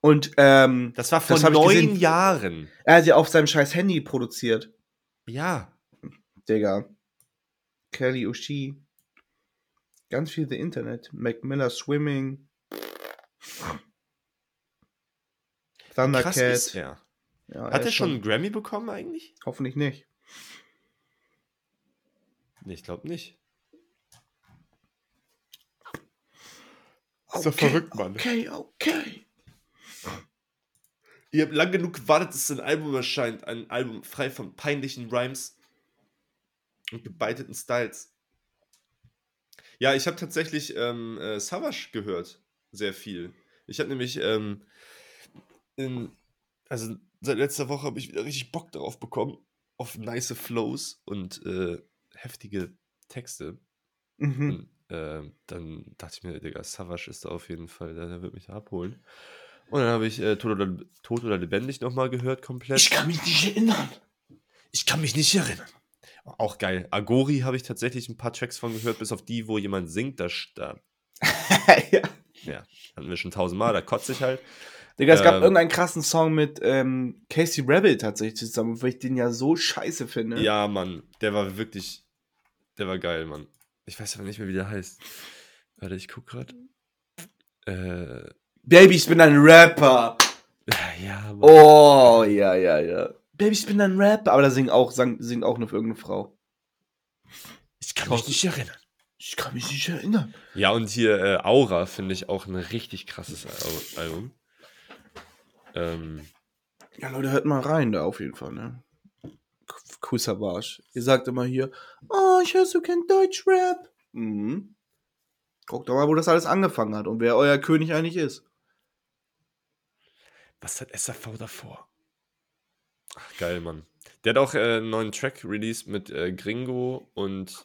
Und ähm, Das war vor Das neun. Jahren. er hat ja auf seinem scheiß Handy produziert. Ja. Digga. Kelly Ushi. Ganz viel The Internet. Mac Miller Swimming. Krass Thundercat. ist er. Ja, Hat ist er schon einen Grammy bekommen eigentlich? Hoffentlich nicht. Nee, ich glaube nicht. Ist doch verrückt, Mann. Okay, okay. Ihr habt lang genug gewartet, dass ein Album erscheint. Ein Album frei von peinlichen Rhymes und gebeiteten Styles. Ja, ich habe tatsächlich ähm, äh, Savage gehört. Sehr viel. Ich habe nämlich, ähm, in, also seit letzter Woche habe ich wieder richtig Bock darauf bekommen. Auf nice Flows und äh, heftige Texte. Mhm. Und, ähm, dann dachte ich mir, Digga, Savage ist da auf jeden Fall, der, der wird mich da abholen. Und dann habe ich äh, Tot, oder, Tot oder Lebendig nochmal gehört, komplett. kann mich nicht erinnern. ich kann mich nicht erinnern. Auch geil. Agori habe ich tatsächlich ein paar Tracks von gehört, bis auf die, wo jemand singt, da, da ja. ja, hatten wir schon tausendmal, da kotze ich halt. Digga, es gab Ähm, irgendeinen krassen Song mit ähm, Casey Rebel tatsächlich zusammen, weil ich den ja so scheiße finde. Ja, Mann, der war wirklich, der war geil, Mann. Ich weiß aber nicht mehr, wie der heißt. Warte, ich guck grad. Äh, Baby, ich bin ein Rapper. ja, Mann. Oh, ja, ja, ja. Baby, ich bin ein Rapper. Aber da singt auch, sang, singt auch nur für irgendeine Frau. ich kann mich nicht erinnern. Ich kann mich nicht erinnern. Ja, und hier äh, Aura finde ich auch ein richtig krasses Al Album. Ähm, Ja, Leute, hört mal rein da auf jeden Fall, ne? Cool Savage. Ihr sagt immer hier, oh, ich höre so kein Deutschrap. Mhm. Guckt doch mal, wo das alles angefangen hat und wer euer König eigentlich ist. was hat SAV davor? Ach, geil, Mann. Der hat auch äh, einen neuen Track released mit äh, Gringo und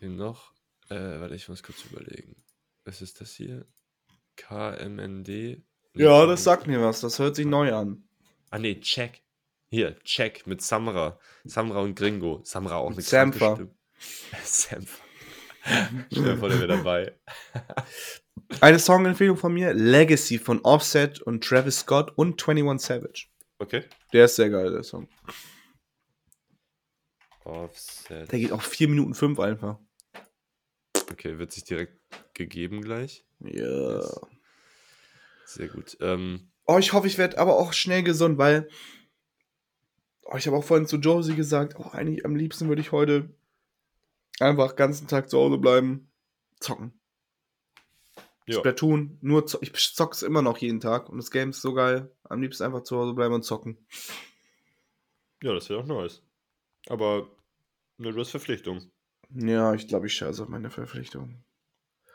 wem noch? Äh, warte, ich muss kurz überlegen. Was ist das hier? KMND? Ja, das sagt mir was. Das hört sich neu an. Ah, nee, Check. Hier, Check mit Samra. Samra und Gringo. Samra auch eine Sampha. Stimme. Sampha. Stell vor, der wäre dabei. Eine Songempfehlung von mir: Legacy von Offset und Travis Scott und 21 Savage. Okay. Der ist sehr geil, der Song. Offset. Der geht auch 4 Minuten 5 einfach. Okay, wird sich direkt gegeben gleich. Ja. Yes. Sehr gut. Ähm, Oh, ich hoffe, ich werde aber auch schnell gesund, weil. Oh, ich habe auch vorhin zu Josie gesagt, oh, eigentlich am liebsten würde ich heute einfach den ganzen Tag zu Hause bleiben, zocken. Ja. Splatoon, nur zo ich zock's immer noch jeden Tag und das Game ist so geil. Am liebsten einfach zu Hause bleiben und zocken. ja, das wäre auch nice. Aber ne, du hast Verpflichtung. Ja, ich glaube, ich scheiße auf meine Verpflichtung.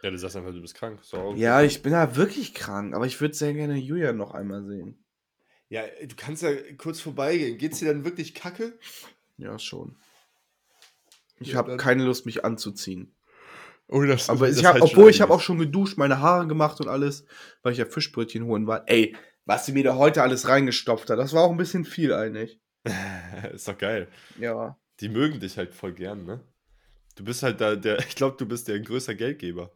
Ja, du sagst einfach, du bist krank. Auch Ja, ich bin ja wirklich krank, aber ich würde sehr gerne Julia noch einmal sehen. Ja, du kannst ja kurz vorbeigehen. Geht's dir dann wirklich kacke? Ja, schon. Ich Ja, habe keine Lust, mich anzuziehen. Oh, das Aber das ich hab, obwohl ich habe auch schon geduscht, meine Haare gemacht und alles, weil ich ja Fischbrötchen holen war. Ey, was sie mir da heute alles reingestopft hat, das war auch ein bisschen viel eigentlich. ist doch geil. Ja. Die mögen dich halt voll gern, ne? Du bist halt da der, ich glaube, du bist der größter Geldgeber.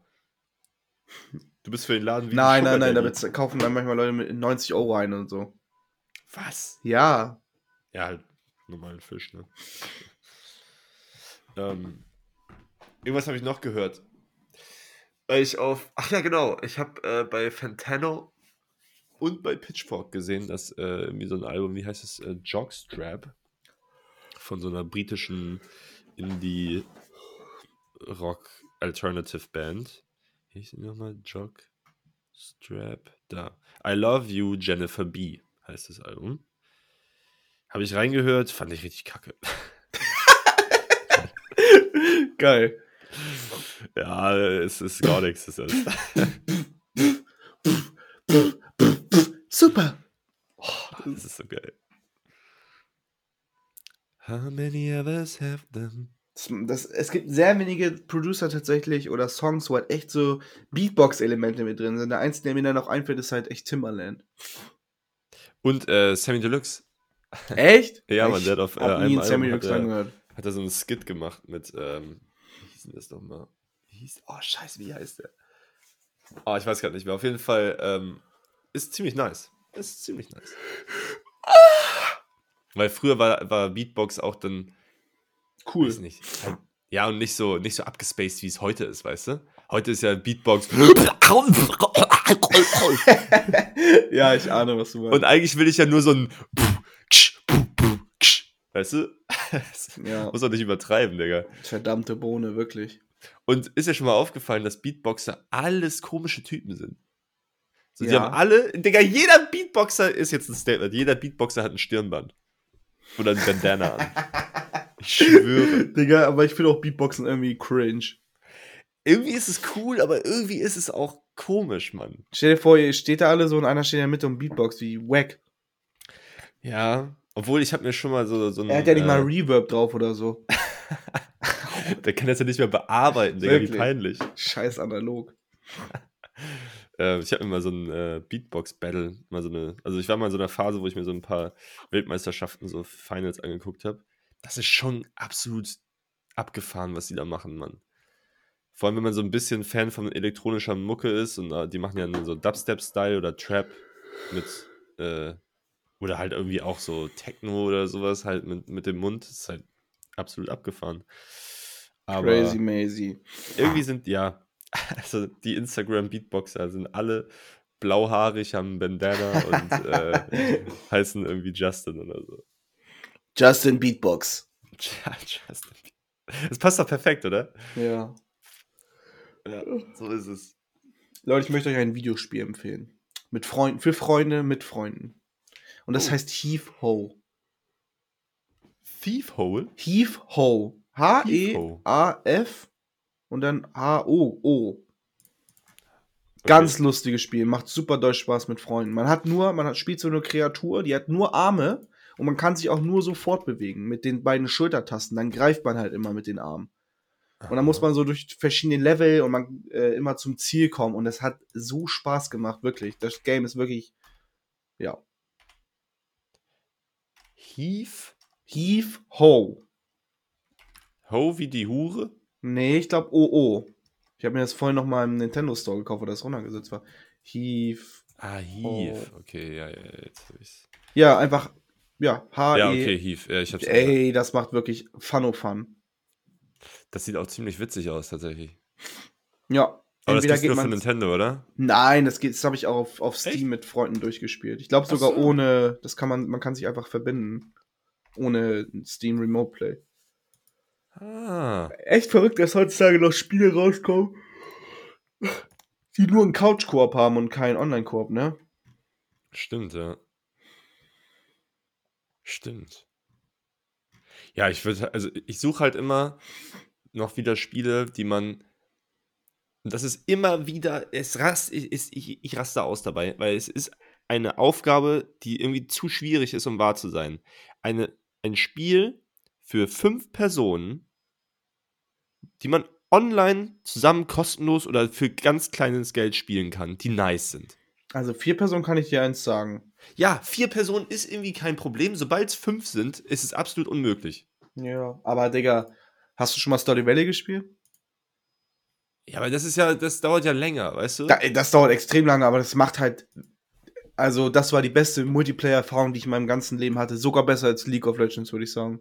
Du bist für den Laden wie ein Nein, nein, nein, da kaufen dann manchmal Leute mit 90 Euro ein und so. Was? Ja. Ja, halt normalen Fisch, ne? ähm, irgendwas habe ich noch gehört. Weil ich auf. Ach ja, genau. Ich habe äh, bei Fantano und bei Pitchfork gesehen, dass äh, irgendwie so ein Album, wie heißt es? Äh, Jockstrap von so einer britischen Indie Rock Alternative Band. Wie hieß die nochmal? Jockstrap. Da. I Love You, Jennifer B. heißt das Album. Habe ich reingehört, fand ich richtig kacke. Geil. Ja, es ist gar nichts. Ist Super. Das ist so geil. How many others have them? Das, es gibt sehr wenige Producer tatsächlich oder Songs, wo halt echt so Beatbox-Elemente mit drin sind. Der einzige, der mir dann noch einfällt, ist halt echt Timberland. Und äh, Sammy Deluxe. Echt? Ja, man, der hat auf äh, einem Sammy Album hat Deluxe er, angehört. hat er so einen Skit gemacht mit, ähm, wie hieß denn das nochmal? Wie hieß, oh, scheiße, wie heißt der? Oh, ich weiß gerade nicht mehr. Auf jeden Fall, ähm, ist ziemlich nice. Ist ziemlich nice. Weil früher war, war Beatbox auch dann, Cool. weiß nicht, halt, ja, und nicht so, nicht so abgespaced, wie es heute ist, weißt du? Heute ist ja Beatbox. ja, ich ahne, was du meinst. Und eigentlich will ich ja nur so ein. Weißt du? ja, Muss doch nicht übertreiben, Digga. verdammte Bohne, wirklich. Und ist ja schon mal aufgefallen, dass Beatboxer alles komische Typen sind. So, die Ja. haben alle, Digga, jeder Beatboxer ist jetzt ein Statement. Jeder Beatboxer hat ein Stirnband. Oder ein Bandana an. Ich schwöre. Digga, aber ich finde auch Beatboxen irgendwie cringe. Irgendwie ist es cool, aber irgendwie ist es auch komisch, Mann. Stell dir vor, ihr steht da alle so und einer steht in der Mitte und Beatbox wie wack. Ja. Obwohl, ich habe mir schon mal so, so ein. Er hat ja nicht äh, mal Reverb drauf oder so. Der kann das ja nicht mehr bearbeiten, Digga, wie peinlich. Scheiß analog. Äh, ich habe mir mal so ein äh, Beatbox-Battle, mal so eine, also ich war mal in so einer Phase, wo ich mir so ein paar Weltmeisterschaften, so Finals angeguckt habe. Das ist schon absolut abgefahren, was die da machen, Mann. Vor allem, wenn man so ein bisschen Fan von elektronischer Mucke ist und äh, die machen ja so Dubstep-Style oder Trap mit, äh, oder halt irgendwie auch so Techno oder sowas halt mit, mit dem Mund. Das ist halt absolut abgefahren. Aber Crazy Maisie. irgendwie sind, ja, also die Instagram-Beatboxer sind alle blauhaarig, haben Bandana und äh, heißen irgendwie Justin oder so. Justin Beatbox. Ja, Justin. Das passt doch perfekt, oder? Ja. Ja, so ist es. Leute, ich möchte euch ein Videospiel empfehlen. Mit Freunden, für Freunde, mit Freunden. Und das Oh. heißt Heave Ho. Thief Hole? Heave Ho. H-E-A-F und dann H-O-O. Ganz lustiges Spiel, macht super doll Spaß mit Freunden. Man hat nur, man hat, spielt so eine Kreatur, die hat nur Arme und man kann sich auch nur so fortbewegen mit den beiden Schultertasten. Dann greift man halt immer mit den Armen. Und dann muss man so durch verschiedene Level und man äh, immer zum Ziel kommen. Und es hat so Spaß gemacht, wirklich. Das Game ist wirklich, ja. Heave Heave Ho. Ho wie die Hure? Nee, ich glaube OO. Ich habe mir das vorhin noch mal im Nintendo Store gekauft, wo das runtergesetzt war. Heave. Ah, Heave. Okay, ja, ja, jetzt hab ich's. Ja, einfach, ja, H-E. Ja, okay, Heave. Ja, ich hab's Ey, das macht wirklich Fun Fun. Das sieht auch ziemlich witzig aus, tatsächlich. Ja. Aber das entweder geht nur für. Nintendo, oder? Nein, das, geht- das habe ich auch auf, auf Steam Echt? mit Freunden durchgespielt. Ich glaube sogar so. ohne, das kann man, man kann sich einfach verbinden. Ohne Steam Remote Play. Ah. Echt verrückt, dass heutzutage noch Spiele rauskommen, die nur einen Couch-Koop haben und keinen Online-Koop, ne? Stimmt, ja. Stimmt. Ja, ich würde, also ich suche halt immer noch wieder Spiele, die man. Das ist immer wieder, es rast, ich, ich, ich raste aus dabei, weil es ist eine Aufgabe, die irgendwie zu schwierig ist, um wahr zu sein. Eine, ein Spiel für fünf Personen, die man online zusammen kostenlos oder für ganz kleines Geld spielen kann, die nice sind. Also vier Personen kann ich dir eins sagen. Ja, vier Personen ist irgendwie kein Problem. Sobald es fünf sind, ist es absolut unmöglich. Ja. Aber Digga, hast du schon mal Stardew Valley gespielt? Ja, aber das ist ja, das dauert ja länger, weißt du? Da, das dauert extrem lange, aber das macht halt. Also, das war die beste Multiplayer-Erfahrung, die ich in meinem ganzen Leben hatte. Sogar besser als League of Legends, würde ich sagen.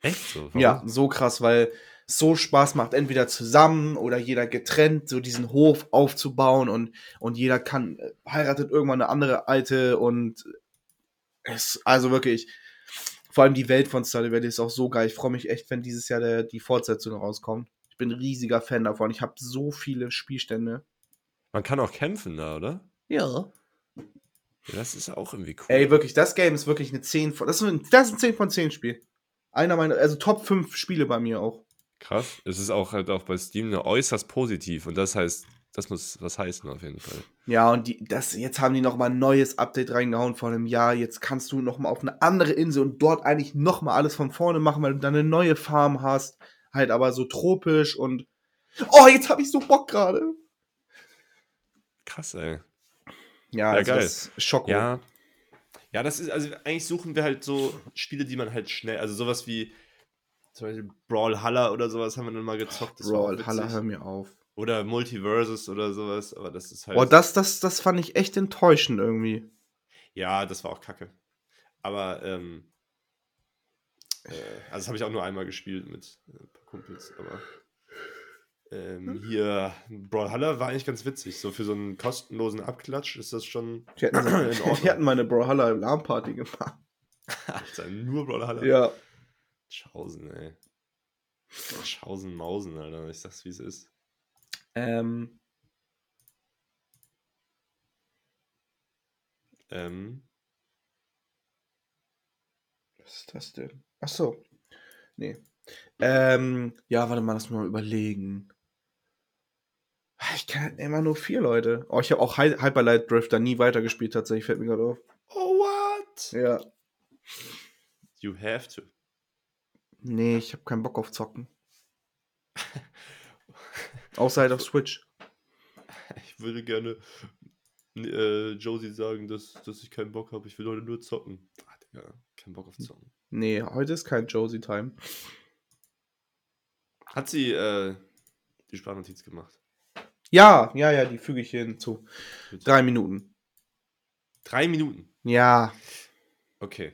Echt so? Warum? Ja, so krass, weil so Spaß macht, entweder zusammen oder jeder getrennt, so diesen Hof aufzubauen und, und jeder kann, äh, heiratet irgendwann eine andere Alte und es, also wirklich, vor allem die Welt von Stardew Valley ist auch so geil. Ich freue mich echt, wenn dieses Jahr der, die Fortsetzung rauskommt. Ich bin ein riesiger Fan davon. Ich habe so viele Spielstände. Man kann auch kämpfen da, oder? Ja. Ja, das ist auch irgendwie cool. Ey, wirklich, das Game ist wirklich eine 10 von. Das ist ein, das ist ein 10 von 10 Spiel. Einer meiner, also Top 5 Spiele bei mir auch. Krass. Es ist auch halt auch bei Steam eine äußerst positiv und das heißt, das muss was heißen auf jeden Fall. Ja, und die, das, jetzt haben die noch mal ein neues Update reingehauen vor einem Jahr. Jetzt kannst du noch mal auf eine andere Insel und dort eigentlich noch mal alles von vorne machen, weil du dann eine neue Farm hast. Halt aber so tropisch und. Oh, jetzt habe ich so Bock gerade. Krass, ey. Ja, Ja, also geil. das ist Schocko. Ja. Ja, das ist, also eigentlich suchen wir halt so Spiele, die man halt schnell, also sowas wie zum Beispiel Brawlhalla oder sowas haben wir dann mal gezockt. Das war auch Brawl, Haller, witzig. hör mir auf. Oder Multiverses oder sowas, aber das ist halt. Oh, das, das, das fand ich echt enttäuschend irgendwie. Ja, das war auch kacke. Aber, ähm, äh, also das habe ich auch nur einmal gespielt mit äh, ein paar Kumpels, aber ähm, hier Brawlhalla war eigentlich ganz witzig. So für so einen kostenlosen Abklatsch ist das schon Die hatten, in Ordnung. die hatten meine Brawlhalla Alarmparty gemacht. Alter, nur Brawlhalla. Ja. Schausen, ey. Schausen, Mausen, Alter. Ich sag's, wie es ist. Ähm, Ähm, was ist das denn? Ach so. Nee. Ähm, ja, warte mal, lass mal überlegen. Ich kann immer nur vier Leute. Oh, ich habe auch Hy Hyper Light Drifter nie weitergespielt, tatsächlich, fällt mir gerade auf. oh, what? Ja. You have to. Nee, ich habe keinen Bock auf Zocken. Außer halt auf Switch. Ich würde gerne äh, Josie sagen, dass, dass ich keinen Bock habe. Ich will heute nur zocken. Ah, Digga, kein Bock auf Zocken. Nee, heute ist kein Josie-Time. Hat sie äh, die Sprachnotiz gemacht? Ja, ja, ja, die füge ich hier hinzu. Drei Minuten. Drei Minuten. Ja, Okay.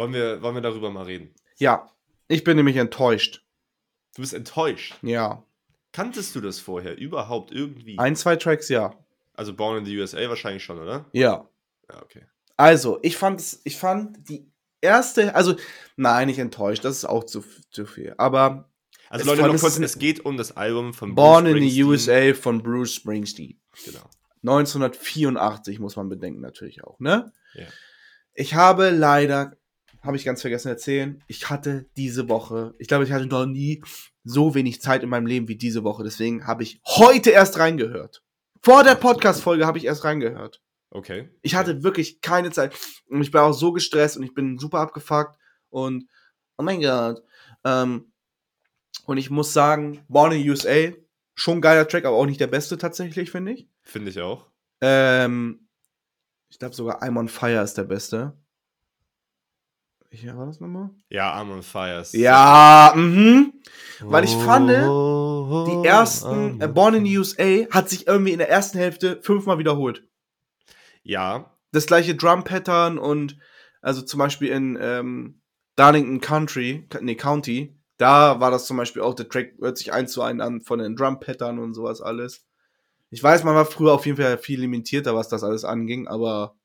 Wollen wir, wollen wir darüber mal reden? ja. Ich bin nämlich enttäuscht. Du bist enttäuscht. Ja. Kanntest du das vorher überhaupt irgendwie? Ein, zwei Tracks, ja. also Born in the USA wahrscheinlich schon, oder? Ja. Ja, okay. Also, ich fand ich fand die erste, also, nein, nicht enttäuscht, das ist auch zu, zu viel. Aber Also Leute, noch kurz, es geht um das Album von Born Bruce in the. USA von Bruce Springsteen. Genau. 1984 muss man bedenken, natürlich auch, ne? Ja. Ich habe leider, habe ich ganz vergessen erzählen, ich hatte diese Woche, ich glaube, ich hatte noch nie so wenig Zeit in meinem Leben wie diese Woche. Deswegen habe ich heute erst reingehört. Vor der Podcast-Folge habe ich erst reingehört. Okay. Ich hatte wirklich keine Zeit. Und ich bin auch so gestresst und ich bin super abgefuckt. Und, oh mein Gott. Ähm, und ich muss sagen, Born in USA, schon ein geiler Track, aber auch nicht der beste tatsächlich, finde ich. Finde ich auch. Ähm, ich glaube sogar I'm on Fire ist der beste. Welcher war das nochmal? Ja, I'm on Fire. ist- Ja, mhm. Weil ich fand, Oh, Die ersten, äh, Born in the USA hat sich irgendwie in der ersten Hälfte fünfmal wiederholt. Ja, Das gleiche Drum-Pattern und also zum Beispiel in ähm, Darlington Country, nee, County, da war das zum Beispiel auch, der Track hört sich eins zu eins an von den Drum-Pattern und sowas alles. Ich weiß, man war früher auf jeden Fall viel limitierter, was das alles anging, aber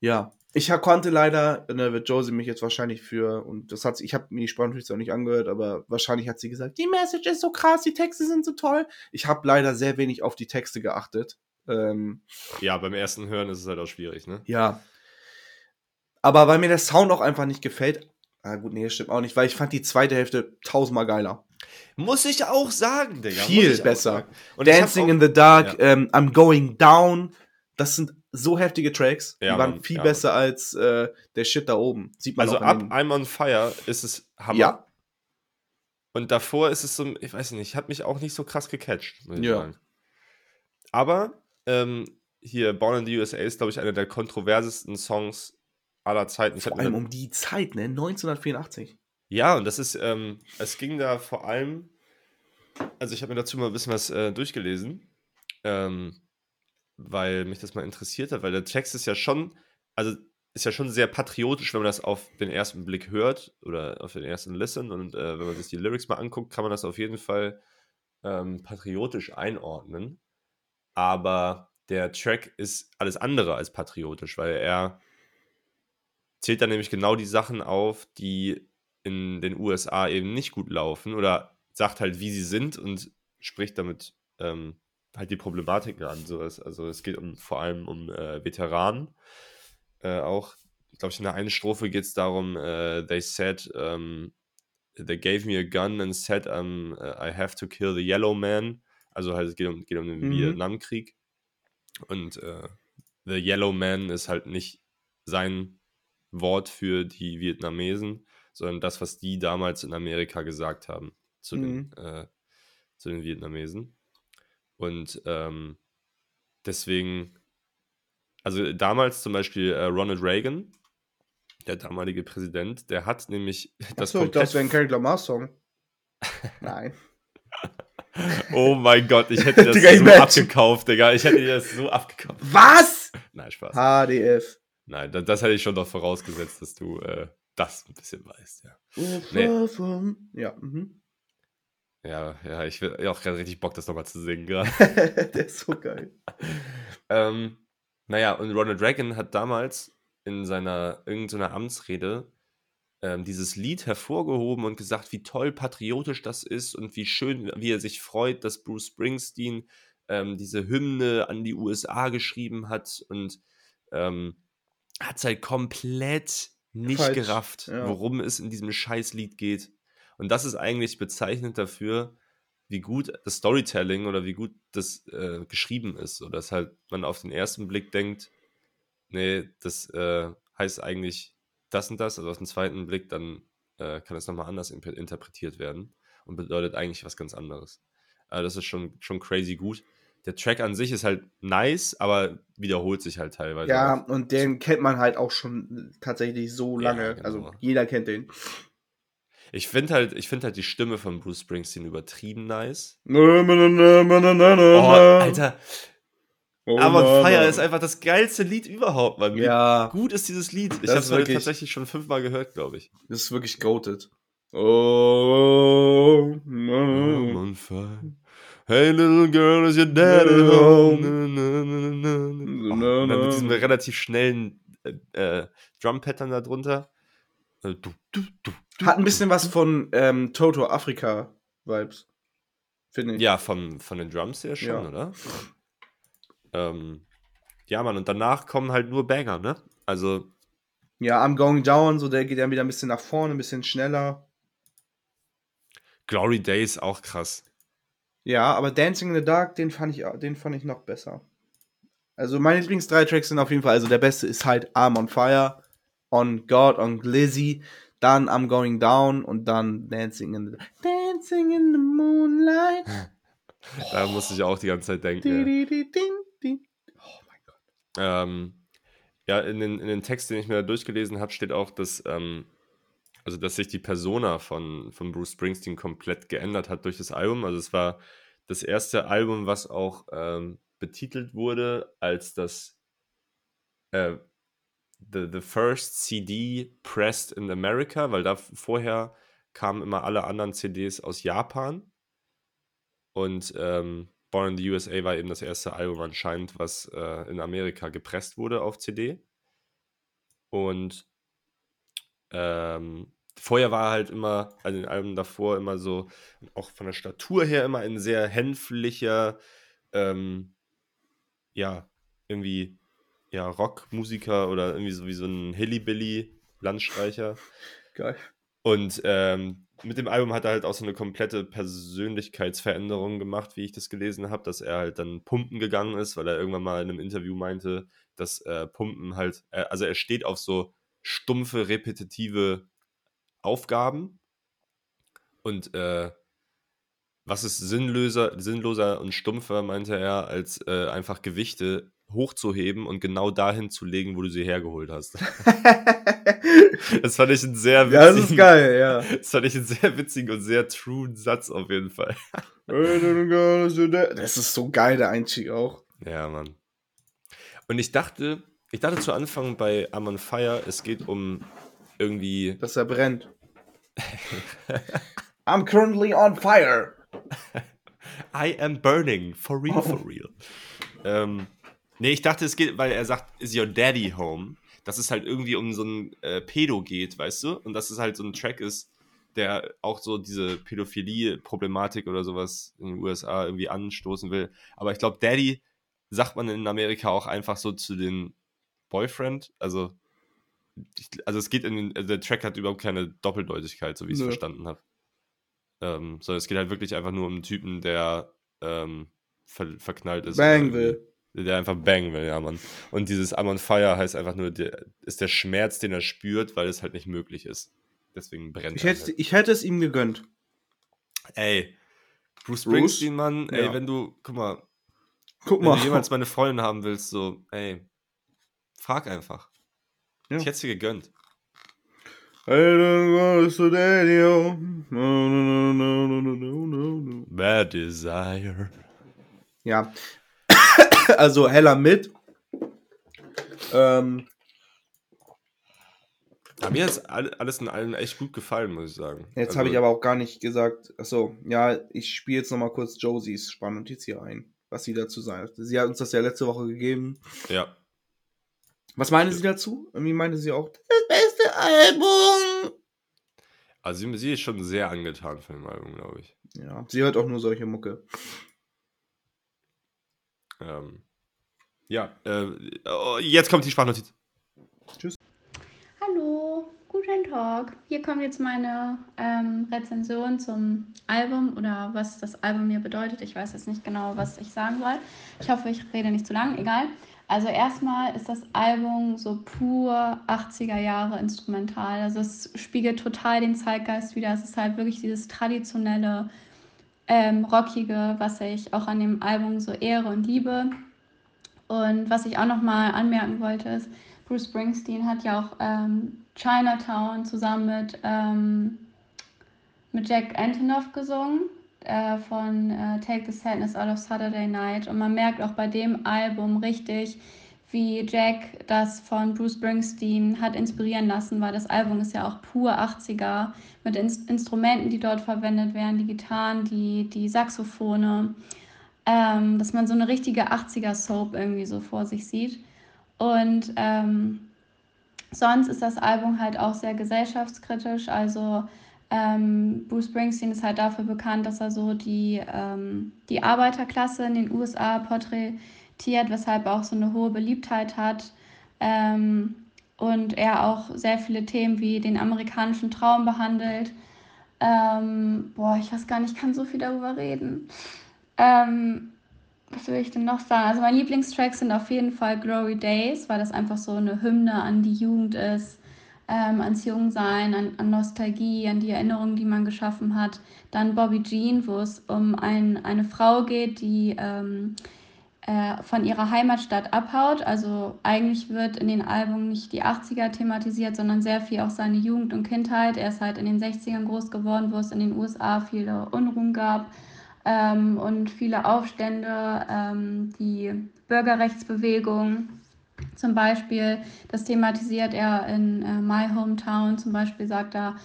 ja. Ich konnte leider, ne, wird Josie mich jetzt wahrscheinlich für, und das hat sie, ich habe mir die Sprachnachricht auch nicht angehört, aber wahrscheinlich hat sie gesagt, die Message ist so krass, die Texte sind so toll. Ich habe leider sehr wenig auf die Texte geachtet. Ähm, ja, beim ersten Hören ist es halt auch schwierig, ne? ja. Aber weil mir der Sound auch einfach nicht gefällt, ah gut, nee, das stimmt auch nicht, weil ich fand die zweite Hälfte tausendmal geiler. Muss ich auch sagen, Digga. Viel besser. Dancing in the Dark, Ja. ähm, I'm Going Down, das sind so heftige Tracks, Ja, die waren Mann, viel ja, besser als äh, der Shit da oben. Sieht man Also ab I'm on Fire ist es Hammer. Ja. Und davor ist es so, ich weiß nicht, hat mich auch nicht so krass gecatcht, Ja. sagen. Aber ähm, hier, Born in the USA ist, glaube ich, einer der kontroversesten Songs aller Zeiten. Vor allem um die Zeit, ne? 1984. Ja, und das ist, ähm, es ging da vor allem, also ich habe mir dazu mal ein bisschen was äh, durchgelesen, ähm, weil mich das mal interessiert hat, weil der Text ist ja schon, also ist ja schon sehr patriotisch, wenn man das auf den ersten Blick hört oder auf den ersten Listen. Und äh, wenn man sich die Lyrics mal anguckt, kann man das auf jeden Fall ähm, patriotisch einordnen. Aber der Track ist alles andere als patriotisch, weil er zählt dann nämlich genau die Sachen auf, die in den USA eben nicht gut laufen oder sagt halt, wie sie sind und spricht damit ähm, halt die Problematiken an. Sowas. Also es geht um, vor allem um äh, Veteranen äh, auch, glaube ich, in der einen Strophe geht es darum, äh, they said, um, they gave me a gun and said, um, I have to kill the yellow man. Also halt, es geht um, geht um den Mhm. Vietnamkrieg. Und äh, the yellow man ist halt nicht sein Wort für die Vietnamesen, sondern das, was die damals in Amerika gesagt haben zu, Mhm. den, äh, zu den Vietnamesen. Und ähm, deswegen, also damals zum Beispiel äh, Ronald Reagan, der damalige Präsident, der hat nämlich das Achso, ich dachte, das wäre ein Kendrick Lamar-Song. Nein. Oh mein Gott, ich hätte das Digga, so abgekauft, Digga. Ich hätte dir das so abgekauft. Was? Nein, Spaß. HDF. Nein, das, das hätte ich schon doch vorausgesetzt, dass du äh, das ein bisschen weißt, ja. Nee. Ja. Mhm. Ja, ja, ich will auch gerade richtig Bock, das nochmal zu singen gerade. Der ist so geil. ähm, naja, und Ronald Reagan hat damals in seiner irgendeiner Amtsrede ähm, dieses Lied hervorgehoben und gesagt, wie toll patriotisch das ist und wie schön, wie er sich freut, dass Bruce Springsteen ähm, diese Hymne an die USA geschrieben hat und ähm, hat es halt komplett nicht Falsch, gerafft, ja. worum es in diesem Scheißlied geht. Und das ist eigentlich bezeichnend dafür, wie gut das Storytelling oder wie gut das äh, geschrieben ist. Oder dass halt man auf den ersten Blick denkt, nee, das äh, heißt eigentlich das und das. Also auf den zweiten Blick dann äh, kann es nochmal anders interpretiert werden und bedeutet eigentlich was ganz anderes. Also das ist schon, schon crazy gut. Der Track an sich ist halt nice, aber wiederholt sich halt teilweise. Ja, auch. und den kennt man halt auch schon tatsächlich so Ja, lange. genau. Also jeder kennt den. Ich finde halt, ich finde halt die Stimme von Bruce Springsteen übertrieben nice. Oh, Alter, Oh, aber Mann, Fire Mann. ist einfach das geilste Lied überhaupt, Mann. Ja, gut ist dieses Lied? Ich habe es tatsächlich schon fünfmal gehört, glaube ich. das ist wirklich goated. Oh, I'm mm. on fire. Hey little girl, is your dad at home? Na, na, na. Oh, mit diesem relativ schnellen äh, äh, Drum-Pattern da drunter. Äh, du, du, du, Hat ein bisschen was von ähm, Toto Afrika Vibes. Finde ich. Ja, von, von den Drums her schon, Ja. oder? Ähm, ja, Mann, und danach kommen halt nur Banger, ne? Also, Ja, I'm Going Down, so der geht dann wieder ein bisschen nach vorne, ein bisschen schneller. Glory Days auch krass. Ja, aber Dancing in the Dark, den fand ich, den fand ich noch besser. Also meine Lieblings drei Tracks sind auf jeden Fall, also der beste ist halt I'm on Fire, On God, On Glizzy, dann I'm Going Down und dann Dancing in the Dancing in the Moonlight. Da musste ich auch die ganze Zeit denken. Di, di, di. Oh mein Gott. Ähm, ja, in den, in den Text, den ich mir da durchgelesen habe, steht auch, dass, ähm, also, dass sich die Persona von, von Bruce Springsteen komplett geändert hat durch das Album. Also es war das erste Album, was auch ähm, betitelt wurde als das äh, the, the first CD pressed in America, weil da vorher kamen immer alle anderen CDs aus Japan. Und ähm, Born in the USA war eben das erste Album anscheinend, was äh, in Amerika gepresst wurde auf CD. Und ähm, vorher war halt immer, also den Alben davor immer so, auch von der Statur her immer ein sehr hänflicher, ähm, ja, irgendwie, ja, Rockmusiker oder irgendwie so wie so ein Hillybilly-Landstreicher. Geil. Und ähm, mit dem Album hat er halt auch so eine komplette Persönlichkeitsveränderung gemacht, wie ich das gelesen habe, dass er halt dann pumpen gegangen ist, weil er irgendwann mal in einem Interview meinte, dass äh, Pumpen halt, äh, also er steht auf so stumpfe, repetitive Aufgaben und äh, was ist sinnloser, sinnloser und stumpfer, meinte er, als äh, einfach Gewichte hochzuheben und genau dahin zu legen, wo du sie hergeholt hast. Das fand ich einen sehr ja, das ist witzigen, geil, ja. das fand ich einen sehr witzigen und sehr truen Satz auf jeden Fall. Das ist so geil, der Einstieg auch. Ja, Mann. Und ich dachte, Ich dachte zu Anfang bei I'm on Fire, es geht um irgendwie. Dass er brennt. I'm currently on fire. I am burning, for real, for real. ähm, nee, ich dachte, es geht, weil er sagt, is your daddy home? Dass es halt irgendwie um so ein äh, Pedo geht, weißt du? Und dass es halt so ein Track ist, der auch so diese Pädophilie-Problematik oder sowas in den USA irgendwie anstoßen will. Aber ich glaube, Daddy sagt man in Amerika auch einfach so zu den Boyfriend. Also, ich, also es geht in den, also der Track hat überhaupt keine Doppeldeutigkeit, so wie ich es verstanden habe. Ähm, sondern es geht halt wirklich einfach nur um einen Typen, der ähm, ver verknallt ist. Bang will. Der einfach bang will, ja, Mann. Und dieses I'm on fire heißt einfach nur, der, ist der Schmerz, den er spürt, weil es halt nicht möglich ist. Deswegen brennt Ich er hätte, halt. ich hätte es ihm gegönnt. Ey, Bruce? Springsteen, Mann, ey, Ja. wenn du, guck mal, Guck wenn mal. du jemals meine Freundin haben willst, so, ey, frag einfach. Ja. Ich hätte es dir gegönnt. Bad Desire. Ja. also heller mit. Ähm, Ja, mir ist all- alles in allem echt gut gefallen, muss ich sagen. jetzt Also, habe ich aber auch gar nicht gesagt. Achso, ja, ich spiele jetzt nochmal kurz Josies Spannnotiz hier ein, was sie dazu sagt. Sie hat uns das ja letzte Woche gegeben. Ja. Was meinte sie dazu? Irgendwie meinte sie auch, das beste Album. Also sie, sie ist schon sehr angetan von dem Album, glaube ich. Ja, sie hört auch nur solche Mucke. Ähm, ja, äh, jetzt kommt die Sprachnotiz. Hallo, guten Tag. Hier kommt jetzt meine ähm, Rezension zum Album oder was das Album mir bedeutet. Ich weiß jetzt nicht genau, was ich sagen soll. Ich hoffe, ich rede nicht zu lang, egal. Also erstmal ist das Album so pur 80er Jahre instrumental. Also es spiegelt total den Zeitgeist wieder. Es ist halt wirklich dieses traditionelle, ähm, rockige, was ich auch an dem Album so ehre und liebe. Und was ich auch nochmal anmerken wollte, ist, Bruce Springsteen hat ja auch ähm, Chinatown zusammen mit, ähm, mit Jack Antonoff gesungen äh, von äh, Take the Sadness Out of Saturday Night. Und man merkt auch bei dem Album richtig, wie Jack das von Bruce Springsteen hat inspirieren lassen, weil das Album ist ja auch pur 80er mit Ins Instrumenten, die dort verwendet werden, die Gitarren, die, die Saxophone, ähm, dass man so eine richtige 80er Soap irgendwie so vor sich sieht. Und ähm, sonst ist das Album halt auch sehr gesellschaftskritisch. Also ähm, Bruce Springsteen ist halt dafür bekannt, dass er so die, ähm, die Arbeiterklasse in den USA porträtiert, weshalb er auch so eine hohe Beliebtheit hat. Ähm, und er auch sehr viele Themen wie den amerikanischen Traum behandelt. Ähm, boah, ich weiß gar nicht, ich kann so viel darüber reden. Ähm, was will ich denn noch sagen? Also meine Lieblingstracks sind auf jeden Fall Glory Days, weil das einfach so eine Hymne an die Jugend ist, ähm, ans Jungsein, an, an Nostalgie, an die Erinnerungen, die man geschaffen hat. Dann Bobby Jean, wo es um ein, eine Frau geht, die ähm, äh, von ihrer Heimatstadt abhaut. Also eigentlich wird in den Alben nicht die 80er thematisiert, sondern sehr viel auch seine Jugend und Kindheit. Er ist halt in den 60ern groß geworden, wo es in den USA viele Unruhen gab ähm, und viele Aufstände, ähm, die Bürgerrechtsbewegung zum Beispiel, das thematisiert er in äh, My Hometown, zum Beispiel sagt er,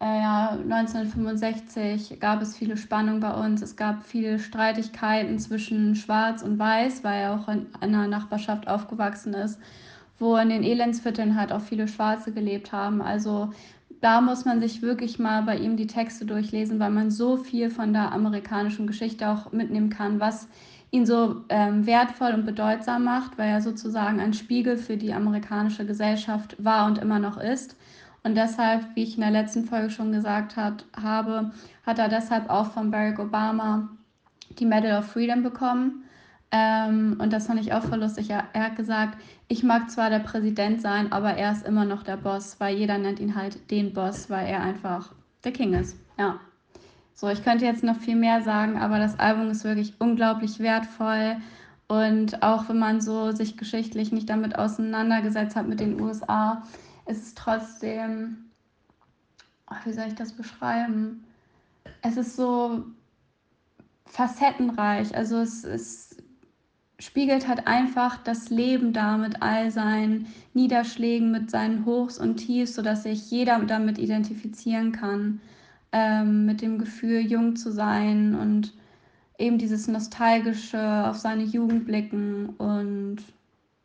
ja, 1965 gab es viele Spannungen bei uns, es gab viele Streitigkeiten zwischen Schwarz und Weiß, weil er auch in einer Nachbarschaft aufgewachsen ist, wo in den Elendsvierteln halt auch viele Schwarze gelebt haben. Also da muss man sich wirklich mal bei ihm die Texte durchlesen, weil man so viel von der amerikanischen Geschichte auch mitnehmen kann, was ihn so ähm, wertvoll und bedeutsam macht, weil er sozusagen ein Spiegel für die amerikanische Gesellschaft war und immer noch ist. Und deshalb, wie ich in der letzten Folge schon gesagt hat, habe, hat er deshalb auch von Barack Obama die Medal of Freedom bekommen. Ähm, und das fand ich auch voll lustig. Er, er hat gesagt, ich mag zwar der Präsident sein, aber er ist immer noch der Boss, weil jeder nennt ihn halt den Boss, weil er einfach der King ist. Ja. So, ich könnte jetzt noch viel mehr sagen, aber das Album ist wirklich unglaublich wertvoll. Und auch wenn man so sich geschichtlich nicht damit auseinandergesetzt hat mit den USA, ist es trotzdem, ach, wie soll ich das beschreiben? Es ist so facettenreich. Also es, es spiegelt halt einfach das Leben da mit all seinen Niederschlägen, mit seinen Hochs und Tiefs, sodass sich jeder damit identifizieren kann, ähm, mit dem Gefühl, jung zu sein und eben dieses Nostalgische auf seine Jugend blicken. Und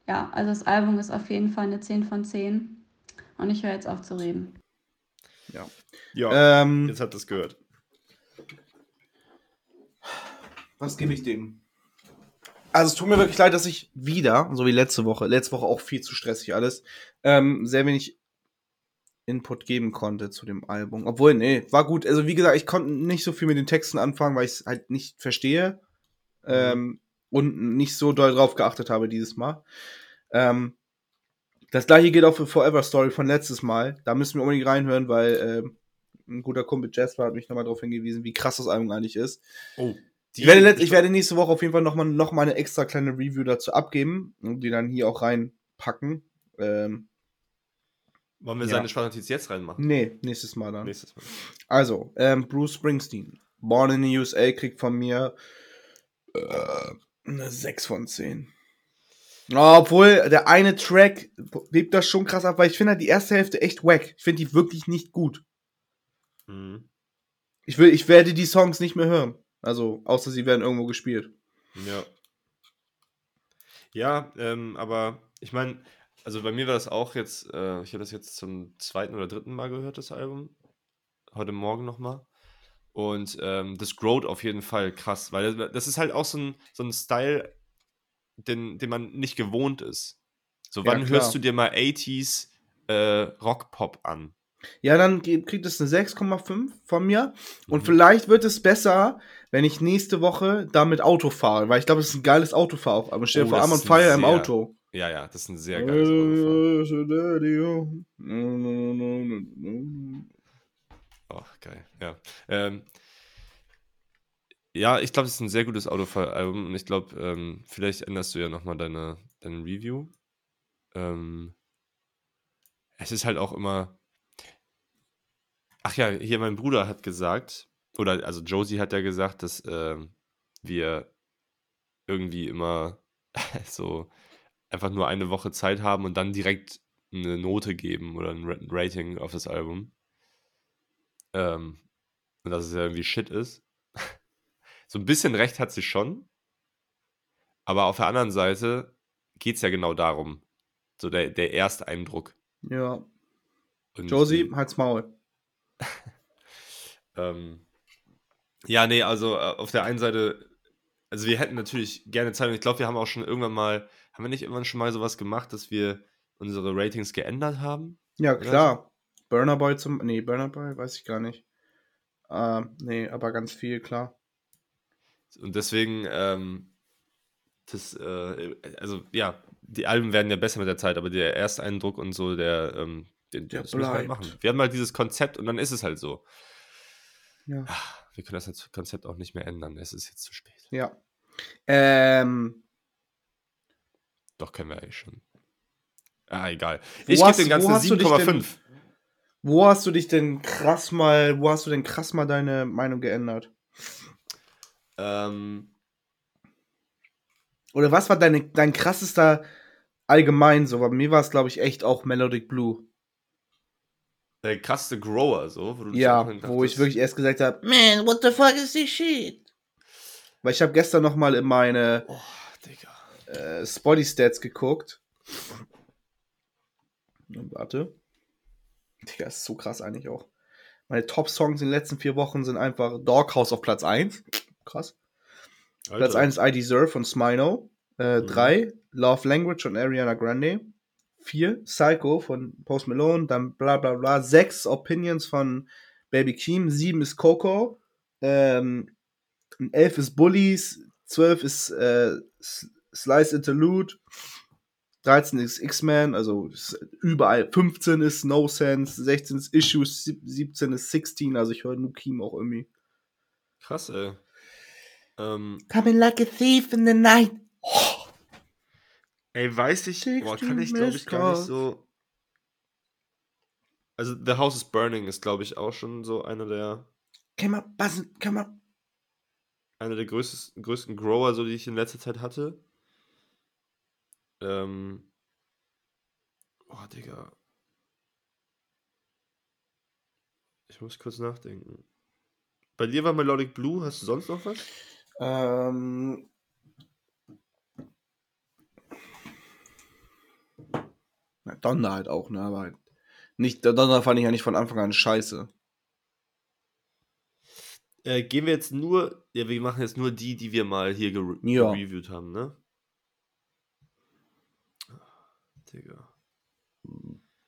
ja, also das Album ist auf jeden Fall eine 10 von 10. Und ich höre jetzt auf zu reden. Ja. Ja, Ähm, jetzt habt ihr es gehört. was gebe ich dem? Also es tut mir wirklich leid, dass ich wieder, so wie letzte Woche, letzte Woche auch viel zu stressig alles, ähm, sehr wenig Input geben konnte zu dem Album. Obwohl, nee, war gut. Also wie gesagt, ich konnte nicht so viel mit den Texten anfangen, weil ich es halt nicht verstehe ähm, und nicht so doll drauf geachtet habe dieses Mal. Ähm, das gleiche gilt auch für Forever Story von letztes Mal. Da müssen wir unbedingt reinhören, weil ähm, ein guter Kumpel Jasper hat mich nochmal darauf hingewiesen, wie krass das Album eigentlich ist. Oh, Ich werde, ich werde nächste Woche auf jeden Fall nochmal noch mal eine extra kleine Review dazu abgeben und die dann hier auch reinpacken. Ähm, Wollen wir Ja. seine Sprachnotiz jetzt reinmachen? nee, nächstes Mal dann. Nächstes Mal. Also, ähm, Bruce Springsteen. Born in the USA kriegt von mir äh, eine 6 von 10. Obwohl, der eine Track hebt das schon krass ab, weil ich finde halt die erste Hälfte echt wack. Ich finde die wirklich nicht gut. Mhm. Ich, will, ich werde die Songs nicht mehr hören. Also, außer sie werden irgendwo gespielt. Ja. Ja, ähm, aber ich meine, also bei mir war das auch jetzt, äh, ich habe das jetzt zum zweiten oder dritten Mal gehört, das Album. Heute Morgen nochmal. Und ähm, das growt auf jeden Fall krass, weil das- das ist halt auch so ein, so ein Style, den, den man nicht gewohnt ist. So, Ja, wann klar. hörst du dir mal 80s äh, Rock-Pop an? Ja, dann kriegt es eine 6,5 von mir. Und Mhm. vielleicht wird es besser, wenn ich nächste Woche damit Auto fahre. Weil ich glaube, es ist ein geiles Autofahr. Aber stell dir Oh, vor, ein fire im Auto. Ja, ja, das ist ein sehr geiles Autofahren. Ja, Oh, geil, ja. Ähm, ja, ich glaube, es ist ein sehr gutes Autofall-Album und ich glaube, ähm, vielleicht änderst du ja nochmal deine, deine Review. Ähm, es ist halt auch immer. Ach ja, hier mein Bruder hat gesagt, oder also Josie hat ja gesagt, dass ähm, wir irgendwie immer so einfach nur eine Woche Zeit haben und dann direkt eine Note geben oder ein Ra- Rating auf das Album. Ähm, und dass es ja irgendwie Shit ist. So ein bisschen recht hat sie schon. Aber auf der anderen Seite geht es ja genau darum. So der, der Ersteindruck. ja. Und Josie, halt's Maul. Ähm, ja, nee, also äh, auf der einen Seite, also wir hätten natürlich gerne Zeit und ich glaube, wir haben auch schon irgendwann mal, haben wir nicht irgendwann schon mal sowas gemacht, dass wir unsere Ratings geändert haben? Ja, klar. Burner Boy zum. Nee, Burner Boy weiß ich gar nicht. Ähm, nee, aber ganz viel, klar. Und deswegen, ähm, das, äh, also ja, die Alben werden ja besser mit der Zeit, aber der Ersteindruck und so, der, ähm, den, Der das müssen wir halt machen. Wir haben halt dieses Konzept und dann ist es halt so. Ja. Wir können das Konzept auch nicht mehr ändern, es ist jetzt zu spät. Ja. Ähm, Doch, können wir eigentlich schon. Ah, egal. Ich gebe den ganzen wo hast du dich 7,5. wo hast du dich denn krass mal, wo hast du denn krass mal deine Meinung geändert? Ähm, Oder was war deine, dein krassester allgemein so? Bei mir war es, glaube ich, echt auch Melodic Blue. der krasseste Grower, so. Wo Ja, wo ich wirklich erst gesagt habe, man, what the fuck is this shit? Weil ich habe gestern noch mal in meine Oh, äh, Spotty Stats geguckt. Und warte. Digga, ist so krass eigentlich auch. Meine Top-Songs in den letzten vier Wochen sind einfach Doghouse auf Platz 1. Krass. Platz 1 ist I Deserve von Smino. Äh, Mhm. 3 Love Language von Ariana Grande. 4 Psycho von Post Malone. Dann bla bla bla. 6 Opinions von Baby Keem. 7 ist Coco. Ähm, 11 ist Bullies. 12 ist äh, Slice Interlude. 13 ist X-Men, also überall. 15 ist No Sense. 16 ist Issues. sieb- 17 ist 16. Also ich höre nur Keem auch irgendwie. Krass, ey. Ähm, Coming like a thief in the night. ey, weiß ich, boah, kann 16 ich glaube ich gar nicht so. Also, The House is Burning ist, glaube ich, auch schon so einer der, Come on, buzzing, come on. einer der größten, größten Grower, so die ich in letzter Zeit hatte. Ähm. Oh, Digga. Ich muss kurz nachdenken. Bei dir war Melodic Blue, hast du sonst noch was? Ähm. Na, Donner halt auch, ne? Aber halt nicht, Donner fand ich ja nicht von Anfang an scheiße. Äh, gehen wir jetzt nur, ja, wir machen jetzt nur die, die wir mal hier gere Ja. gereviewt haben, ne? Digga.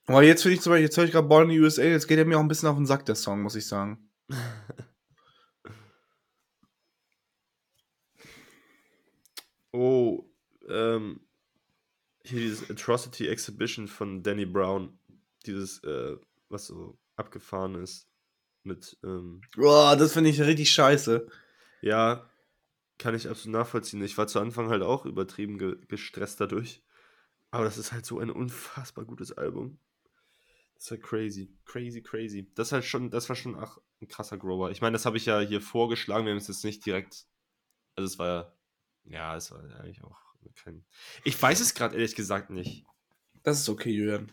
Aber jetzt finde ich zum Beispiel, jetzt höre ich gerade Born in the USA, jetzt geht er mir auch ein bisschen auf den Sack, der Song, muss ich sagen. Oh, ähm, hier dieses Atrocity Exhibition von Danny Brown. Dieses, äh, was so abgefahren ist. Mit, ähm, Boah, das finde ich richtig scheiße. ja, kann ich absolut nachvollziehen. Ich war zu Anfang halt auch übertrieben ge gestresst dadurch. Aber das ist halt so ein unfassbar gutes Album. Das ist halt crazy. Crazy, crazy. Das ist halt schon, das war schon ach, ein krasser Grower. Ich meine, das habe ich ja hier vorgeschlagen. Wir haben es jetzt nicht direkt. Also es war ja. Ja, es war eigentlich auch kein. Ich weiß es gerade ehrlich gesagt nicht. Das ist okay, Julian.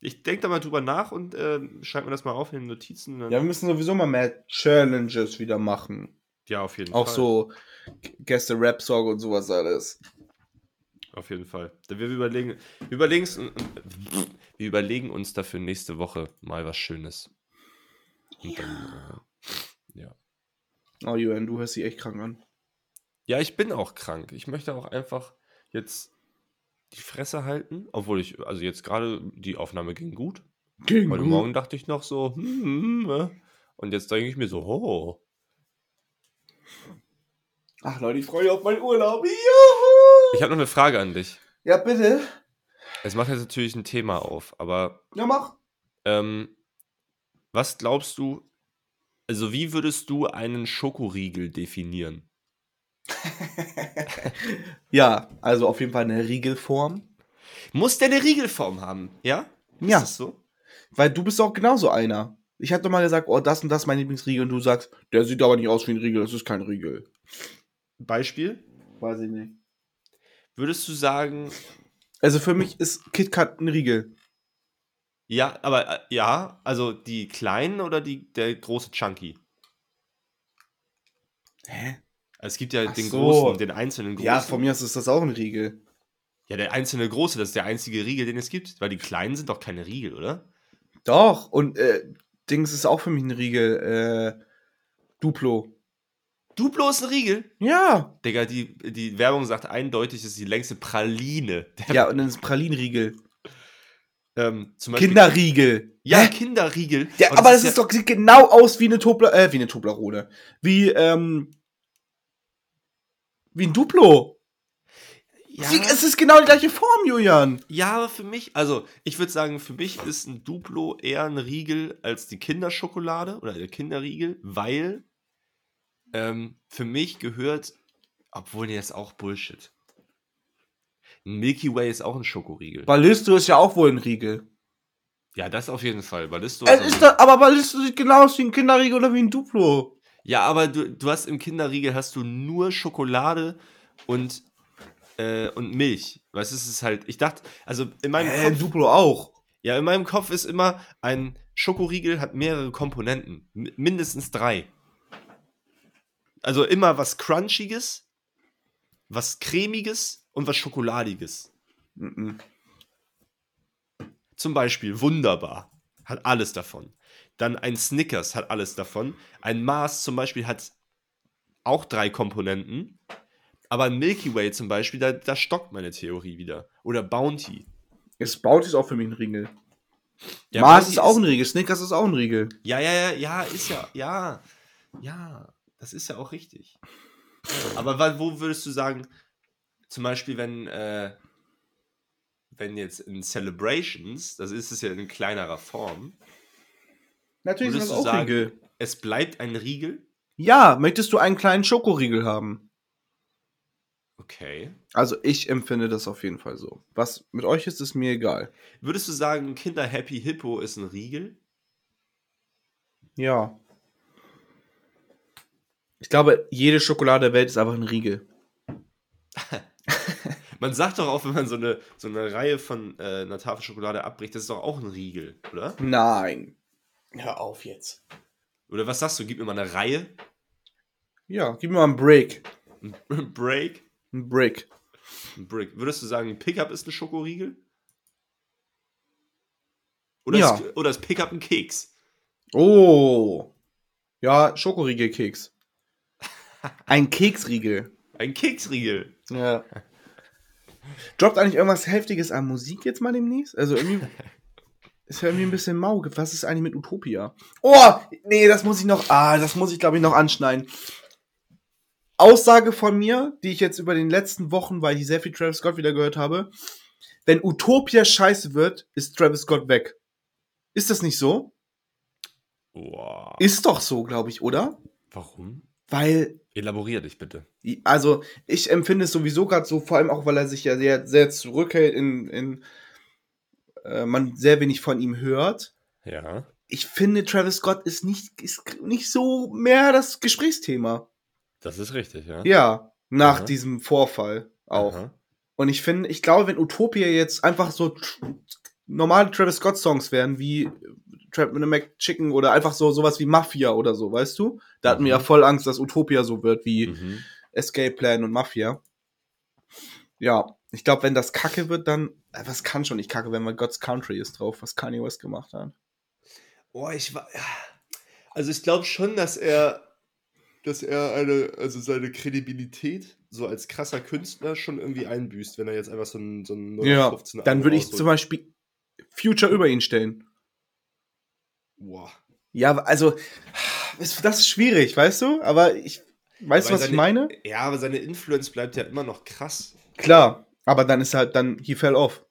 Ich denke da mal drüber nach und äh, schreibe mir das mal auf in den Notizen. Ja, wir müssen sowieso mal mehr Challenges wieder machen. ja, auf jeden Auch Fall. so Gäste-Rap-Song und sowas alles. Auf jeden Fall. Wir überlegen, wir überlegen, uns- wir überlegen uns dafür nächste Woche mal was Schönes. Und dann, äh, ja. Oh, Julian, du hörst dich echt krank an. Ja, ich bin auch krank. Ich möchte auch einfach jetzt die Fresse halten, obwohl ich, also jetzt gerade die Aufnahme ging gut. Gegen Heute Morgen dachte ich noch so, hm, hm, äh. und jetzt denke ich mir so, oh. Ach Leute, ich freue mich auf meinen Urlaub. Juhu! Ich habe noch eine Frage an dich. Ja, bitte. Es macht jetzt natürlich ein Thema auf, aber Ja, mach. ähm, was glaubst du, also wie würdest du einen Schokoriegel definieren? Ja, also auf jeden Fall eine Riegelform. Muss der eine Riegelform haben, ja? Ja. Ist das so? Weil du bist auch genauso einer. Ich doch mal gesagt, oh, das und das ist mein Lieblingsriegel. Und du sagst, der sieht aber nicht aus wie ein Riegel, das ist kein Riegel. Beispiel? Weiß ich nicht. Würdest du sagen, Also für mich ist KitKat ein Riegel. ja, aber äh, ja, also die kleinen oder die, der große Chunky? Hä? Also es gibt ja Ach den so. großen, den einzelnen großen. Ja, von mir aus ist das auch ein Riegel. Ja, der einzelne große, das ist der einzige Riegel, den es gibt. Weil die kleinen sind doch keine Riegel, oder? Doch, und äh, Dings ist auch für mich ein Riegel. Äh, Duplo. Duplo ist ein Riegel? Ja. Digga, die, die Werbung sagt eindeutig, es ist die längste Praline. Ja, und dann ist Pralinriegel. ähm, zum Beispiel, Kinderriegel. Ja, Hä? Kinderriegel. Ja, Und aber das ist ja- doch, sieht genau aus wie eine Tobler, äh, wie eine Toblerone. Wie, ähm, wie ein Duplo. Ja, Sie, es ist genau die gleiche Form, Julian. ja, aber für mich, also ich würde sagen, für mich ist ein Duplo eher ein Riegel als die Kinderschokolade oder der Kinderriegel, weil ähm, für mich gehört, obwohl nee, das ist auch Bullshit. Ein Milky Way ist auch ein Schokoriegel. Ballisto ist ja auch wohl ein Riegel. Ja, das auf jeden Fall. Ballisto Es ist ist da, aber Ballisto sieht genau aus wie ein Kinderriegel oder wie ein Duplo. Ja, aber du, du hast im Kinderriegel hast du nur Schokolade und, äh, und Milch. Weißt du, es ist halt, ich dachte, also in meinem Äh, Kopf, Duplo auch. ja, in meinem Kopf ist immer, ein Schokoriegel hat mehrere Komponenten. Mindestens drei. Also immer was Crunchiges, was Cremiges und was Schokoladiges. Mhm. Zum Beispiel wunderbar. Hat alles davon. Dann ein Snickers hat alles davon. Ein Mars zum Beispiel hat auch drei Komponenten. Aber ein Milky Way zum Beispiel, da, da stockt meine Theorie wieder. Oder Bounty. Es Bounty ist auch für mich ein Riegel. Ja, Mars Bounty ist auch ein Riegel. Snickers ist auch ein Riegel. Ja, ja, ja, ja, ist ja, ja. Ja, das ist ja auch richtig. Aber wo würdest du sagen, zum Beispiel, wenn, äh, wenn jetzt in Celebrations, das ist es ja in kleinerer Form, Natürlich Würdest ist das du auch sagen- Riegel. es bleibt ein Riegel. Ja, möchtest du einen kleinen Schokoriegel haben? Okay. Also ich empfinde das auf jeden Fall so. Was mit euch ist, ist mir egal. Würdest du sagen, Kinder Happy Hippo ist ein Riegel? Ja. Ich glaube, jede Schokolade der Welt ist einfach ein Riegel. Man sagt doch auch, wenn man so eine, so eine Reihe von äh, einer Tafel Schokolade abbricht, das ist doch auch ein Riegel, oder? Nein. Hör auf jetzt. Oder was sagst du? Gib mir mal eine Reihe, Ja, gib mir mal einen Break. ein Break, Ein Break. ein Brick. Würdest du sagen, Pickup ist ein Schokoriegel? Oder, Ja. ist, oder ist Pickup ein Keks? Oh. Ja, Schokoriegelkeks. Ein Keksriegel. Ein Keksriegel. Ja. Droppt eigentlich irgendwas Heftiges an Musik jetzt mal demnächst? Also irgendwie. Ist ja irgendwie ein bisschen mau. Was ist eigentlich mit Utopia? Oh, nee, das muss ich noch. Ah, das muss ich, glaube ich, noch anschneiden. Aussage von mir, die ich jetzt über den letzten Wochen, weil ich sehr viel Travis Scott wieder gehört habe. Wenn Utopia scheiße wird, ist Travis Scott weg. Ist das nicht so? Wow. Ist doch so, glaube ich, oder? Warum? Weil Elaborier dich bitte. Also, ich empfinde es sowieso gerade so, vor allem auch, weil er sich ja sehr, sehr zurückhält, in, in äh, man sehr wenig von ihm hört. Ja. Ich finde, Travis Scott ist nicht, ist nicht so mehr das Gesprächsthema. Das ist richtig, ja. Ja, nach Aha. diesem Vorfall auch. Aha. Und ich finde, ich glaube, wenn Utopia jetzt einfach so normale Travis Scott Songs wären, wie Trap with a McChicken oder einfach so sowas wie Mafia oder so, weißt du? Da hatten wir ja Mhm. voll Angst, dass Utopia so wird wie Mhm. Escape Plan und Mafia. Ja, ich glaube, wenn das kacke wird, dann. Äh, was kann schon nicht kacke, wenn man God's Country ist drauf, was Kanye West gemacht hat? Boah, ich war. Also ich glaube schon, dass er, dass er eine, also seine Kredibilität so als krasser Künstler schon irgendwie einbüßt, wenn er jetzt einfach so ein, so ein Ja, 0815 dann würde ich zum Beispiel Future über ihn stellen. Boah. Ja, also, ist- das ist schwierig, weißt du? Aber ich. Weißt du, was ich seine- meine? Ja, aber seine Influence bleibt ja immer noch krass. Klar, aber dann ist halt dann, he fell off.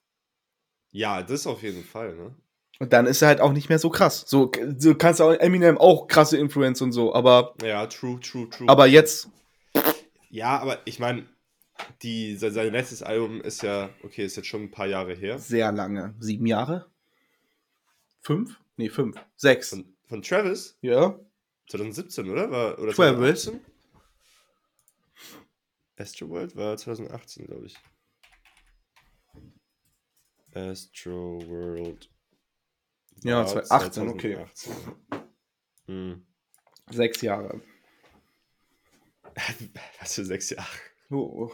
Ja, das auf jeden Fall, ne? Und dann ist er halt auch nicht mehr so krass. So, so kannst du auch Eminem auch krasse Influence und so, aber, Ja, true, true, true. aber jetzt, ja, aber ich meine, die, se- sein letztes Album ist ja, okay, ist jetzt schon ein paar Jahre her. sehr lange. Sieben Jahre? Fünf? Nee, fünf. Sechs. Von, von Travis, Ja. 2017, oder? War, oder Travis. 2018? Astroworld war 2018, glaube ich. Astroworld. Ja, war 2018, okay. 2018. Hm. Sechs Jahre. Was für sechs Jahre. Oh.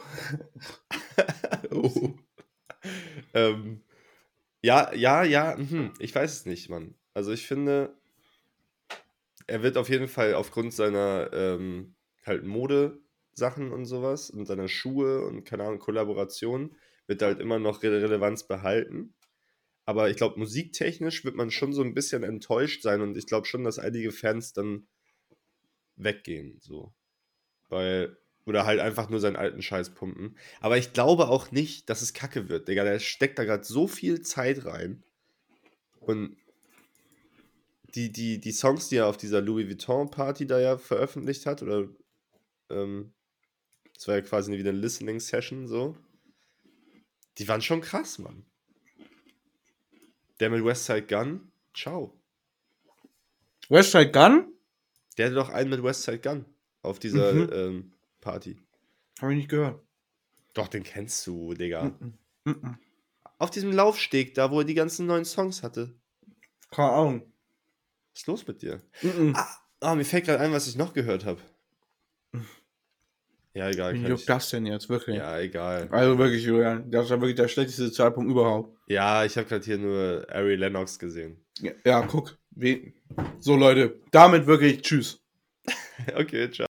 oh. ähm, ja, ja, ja, mhm. ich weiß es nicht, Mann. Also ich finde, er wird auf jeden Fall aufgrund seiner ähm, halt Mode-Sachen und sowas und seiner Schuhe und keine Ahnung, Kollaboration, wird halt immer noch Re Relevanz behalten. Aber ich glaube, musiktechnisch wird man schon so ein bisschen enttäuscht sein und ich glaube schon, dass einige Fans dann weggehen, so. Weil, oder halt einfach nur seinen alten Scheiß pumpen. Aber ich glaube auch nicht, dass es kacke wird, Digga. Der steckt da gerade so viel Zeit rein. Und die, die, die Songs, die er auf dieser Louis Vuitton-Party da ja veröffentlicht hat, oder ähm, das war ja quasi wieder eine Listening-Session, so. Die waren schon krass, Mann. Der mit Westside Gun, ciao. Westside Gun? Der hatte doch einen mit Westside Gun auf dieser Mhm. ähm, Party. Habe ich nicht gehört. Doch, den kennst du, Digga. Mhm. Mhm. Auf diesem Laufsteg, da wo er die ganzen neuen Songs hatte. Keine Ahnung. Was ist los mit dir? Ah, mir fällt gerade ein, was ich noch gehört habe. Ja, egal. Wie juckt ich- das denn jetzt, wirklich? Ja, egal. Also wirklich, Julian, das ist ja wirklich der schlechteste Zeitpunkt überhaupt. Ja, ich habe gerade hier nur Ari Lennox gesehen. Ja, ja guck. So, Leute, damit wirklich tschüss. okay, ciao.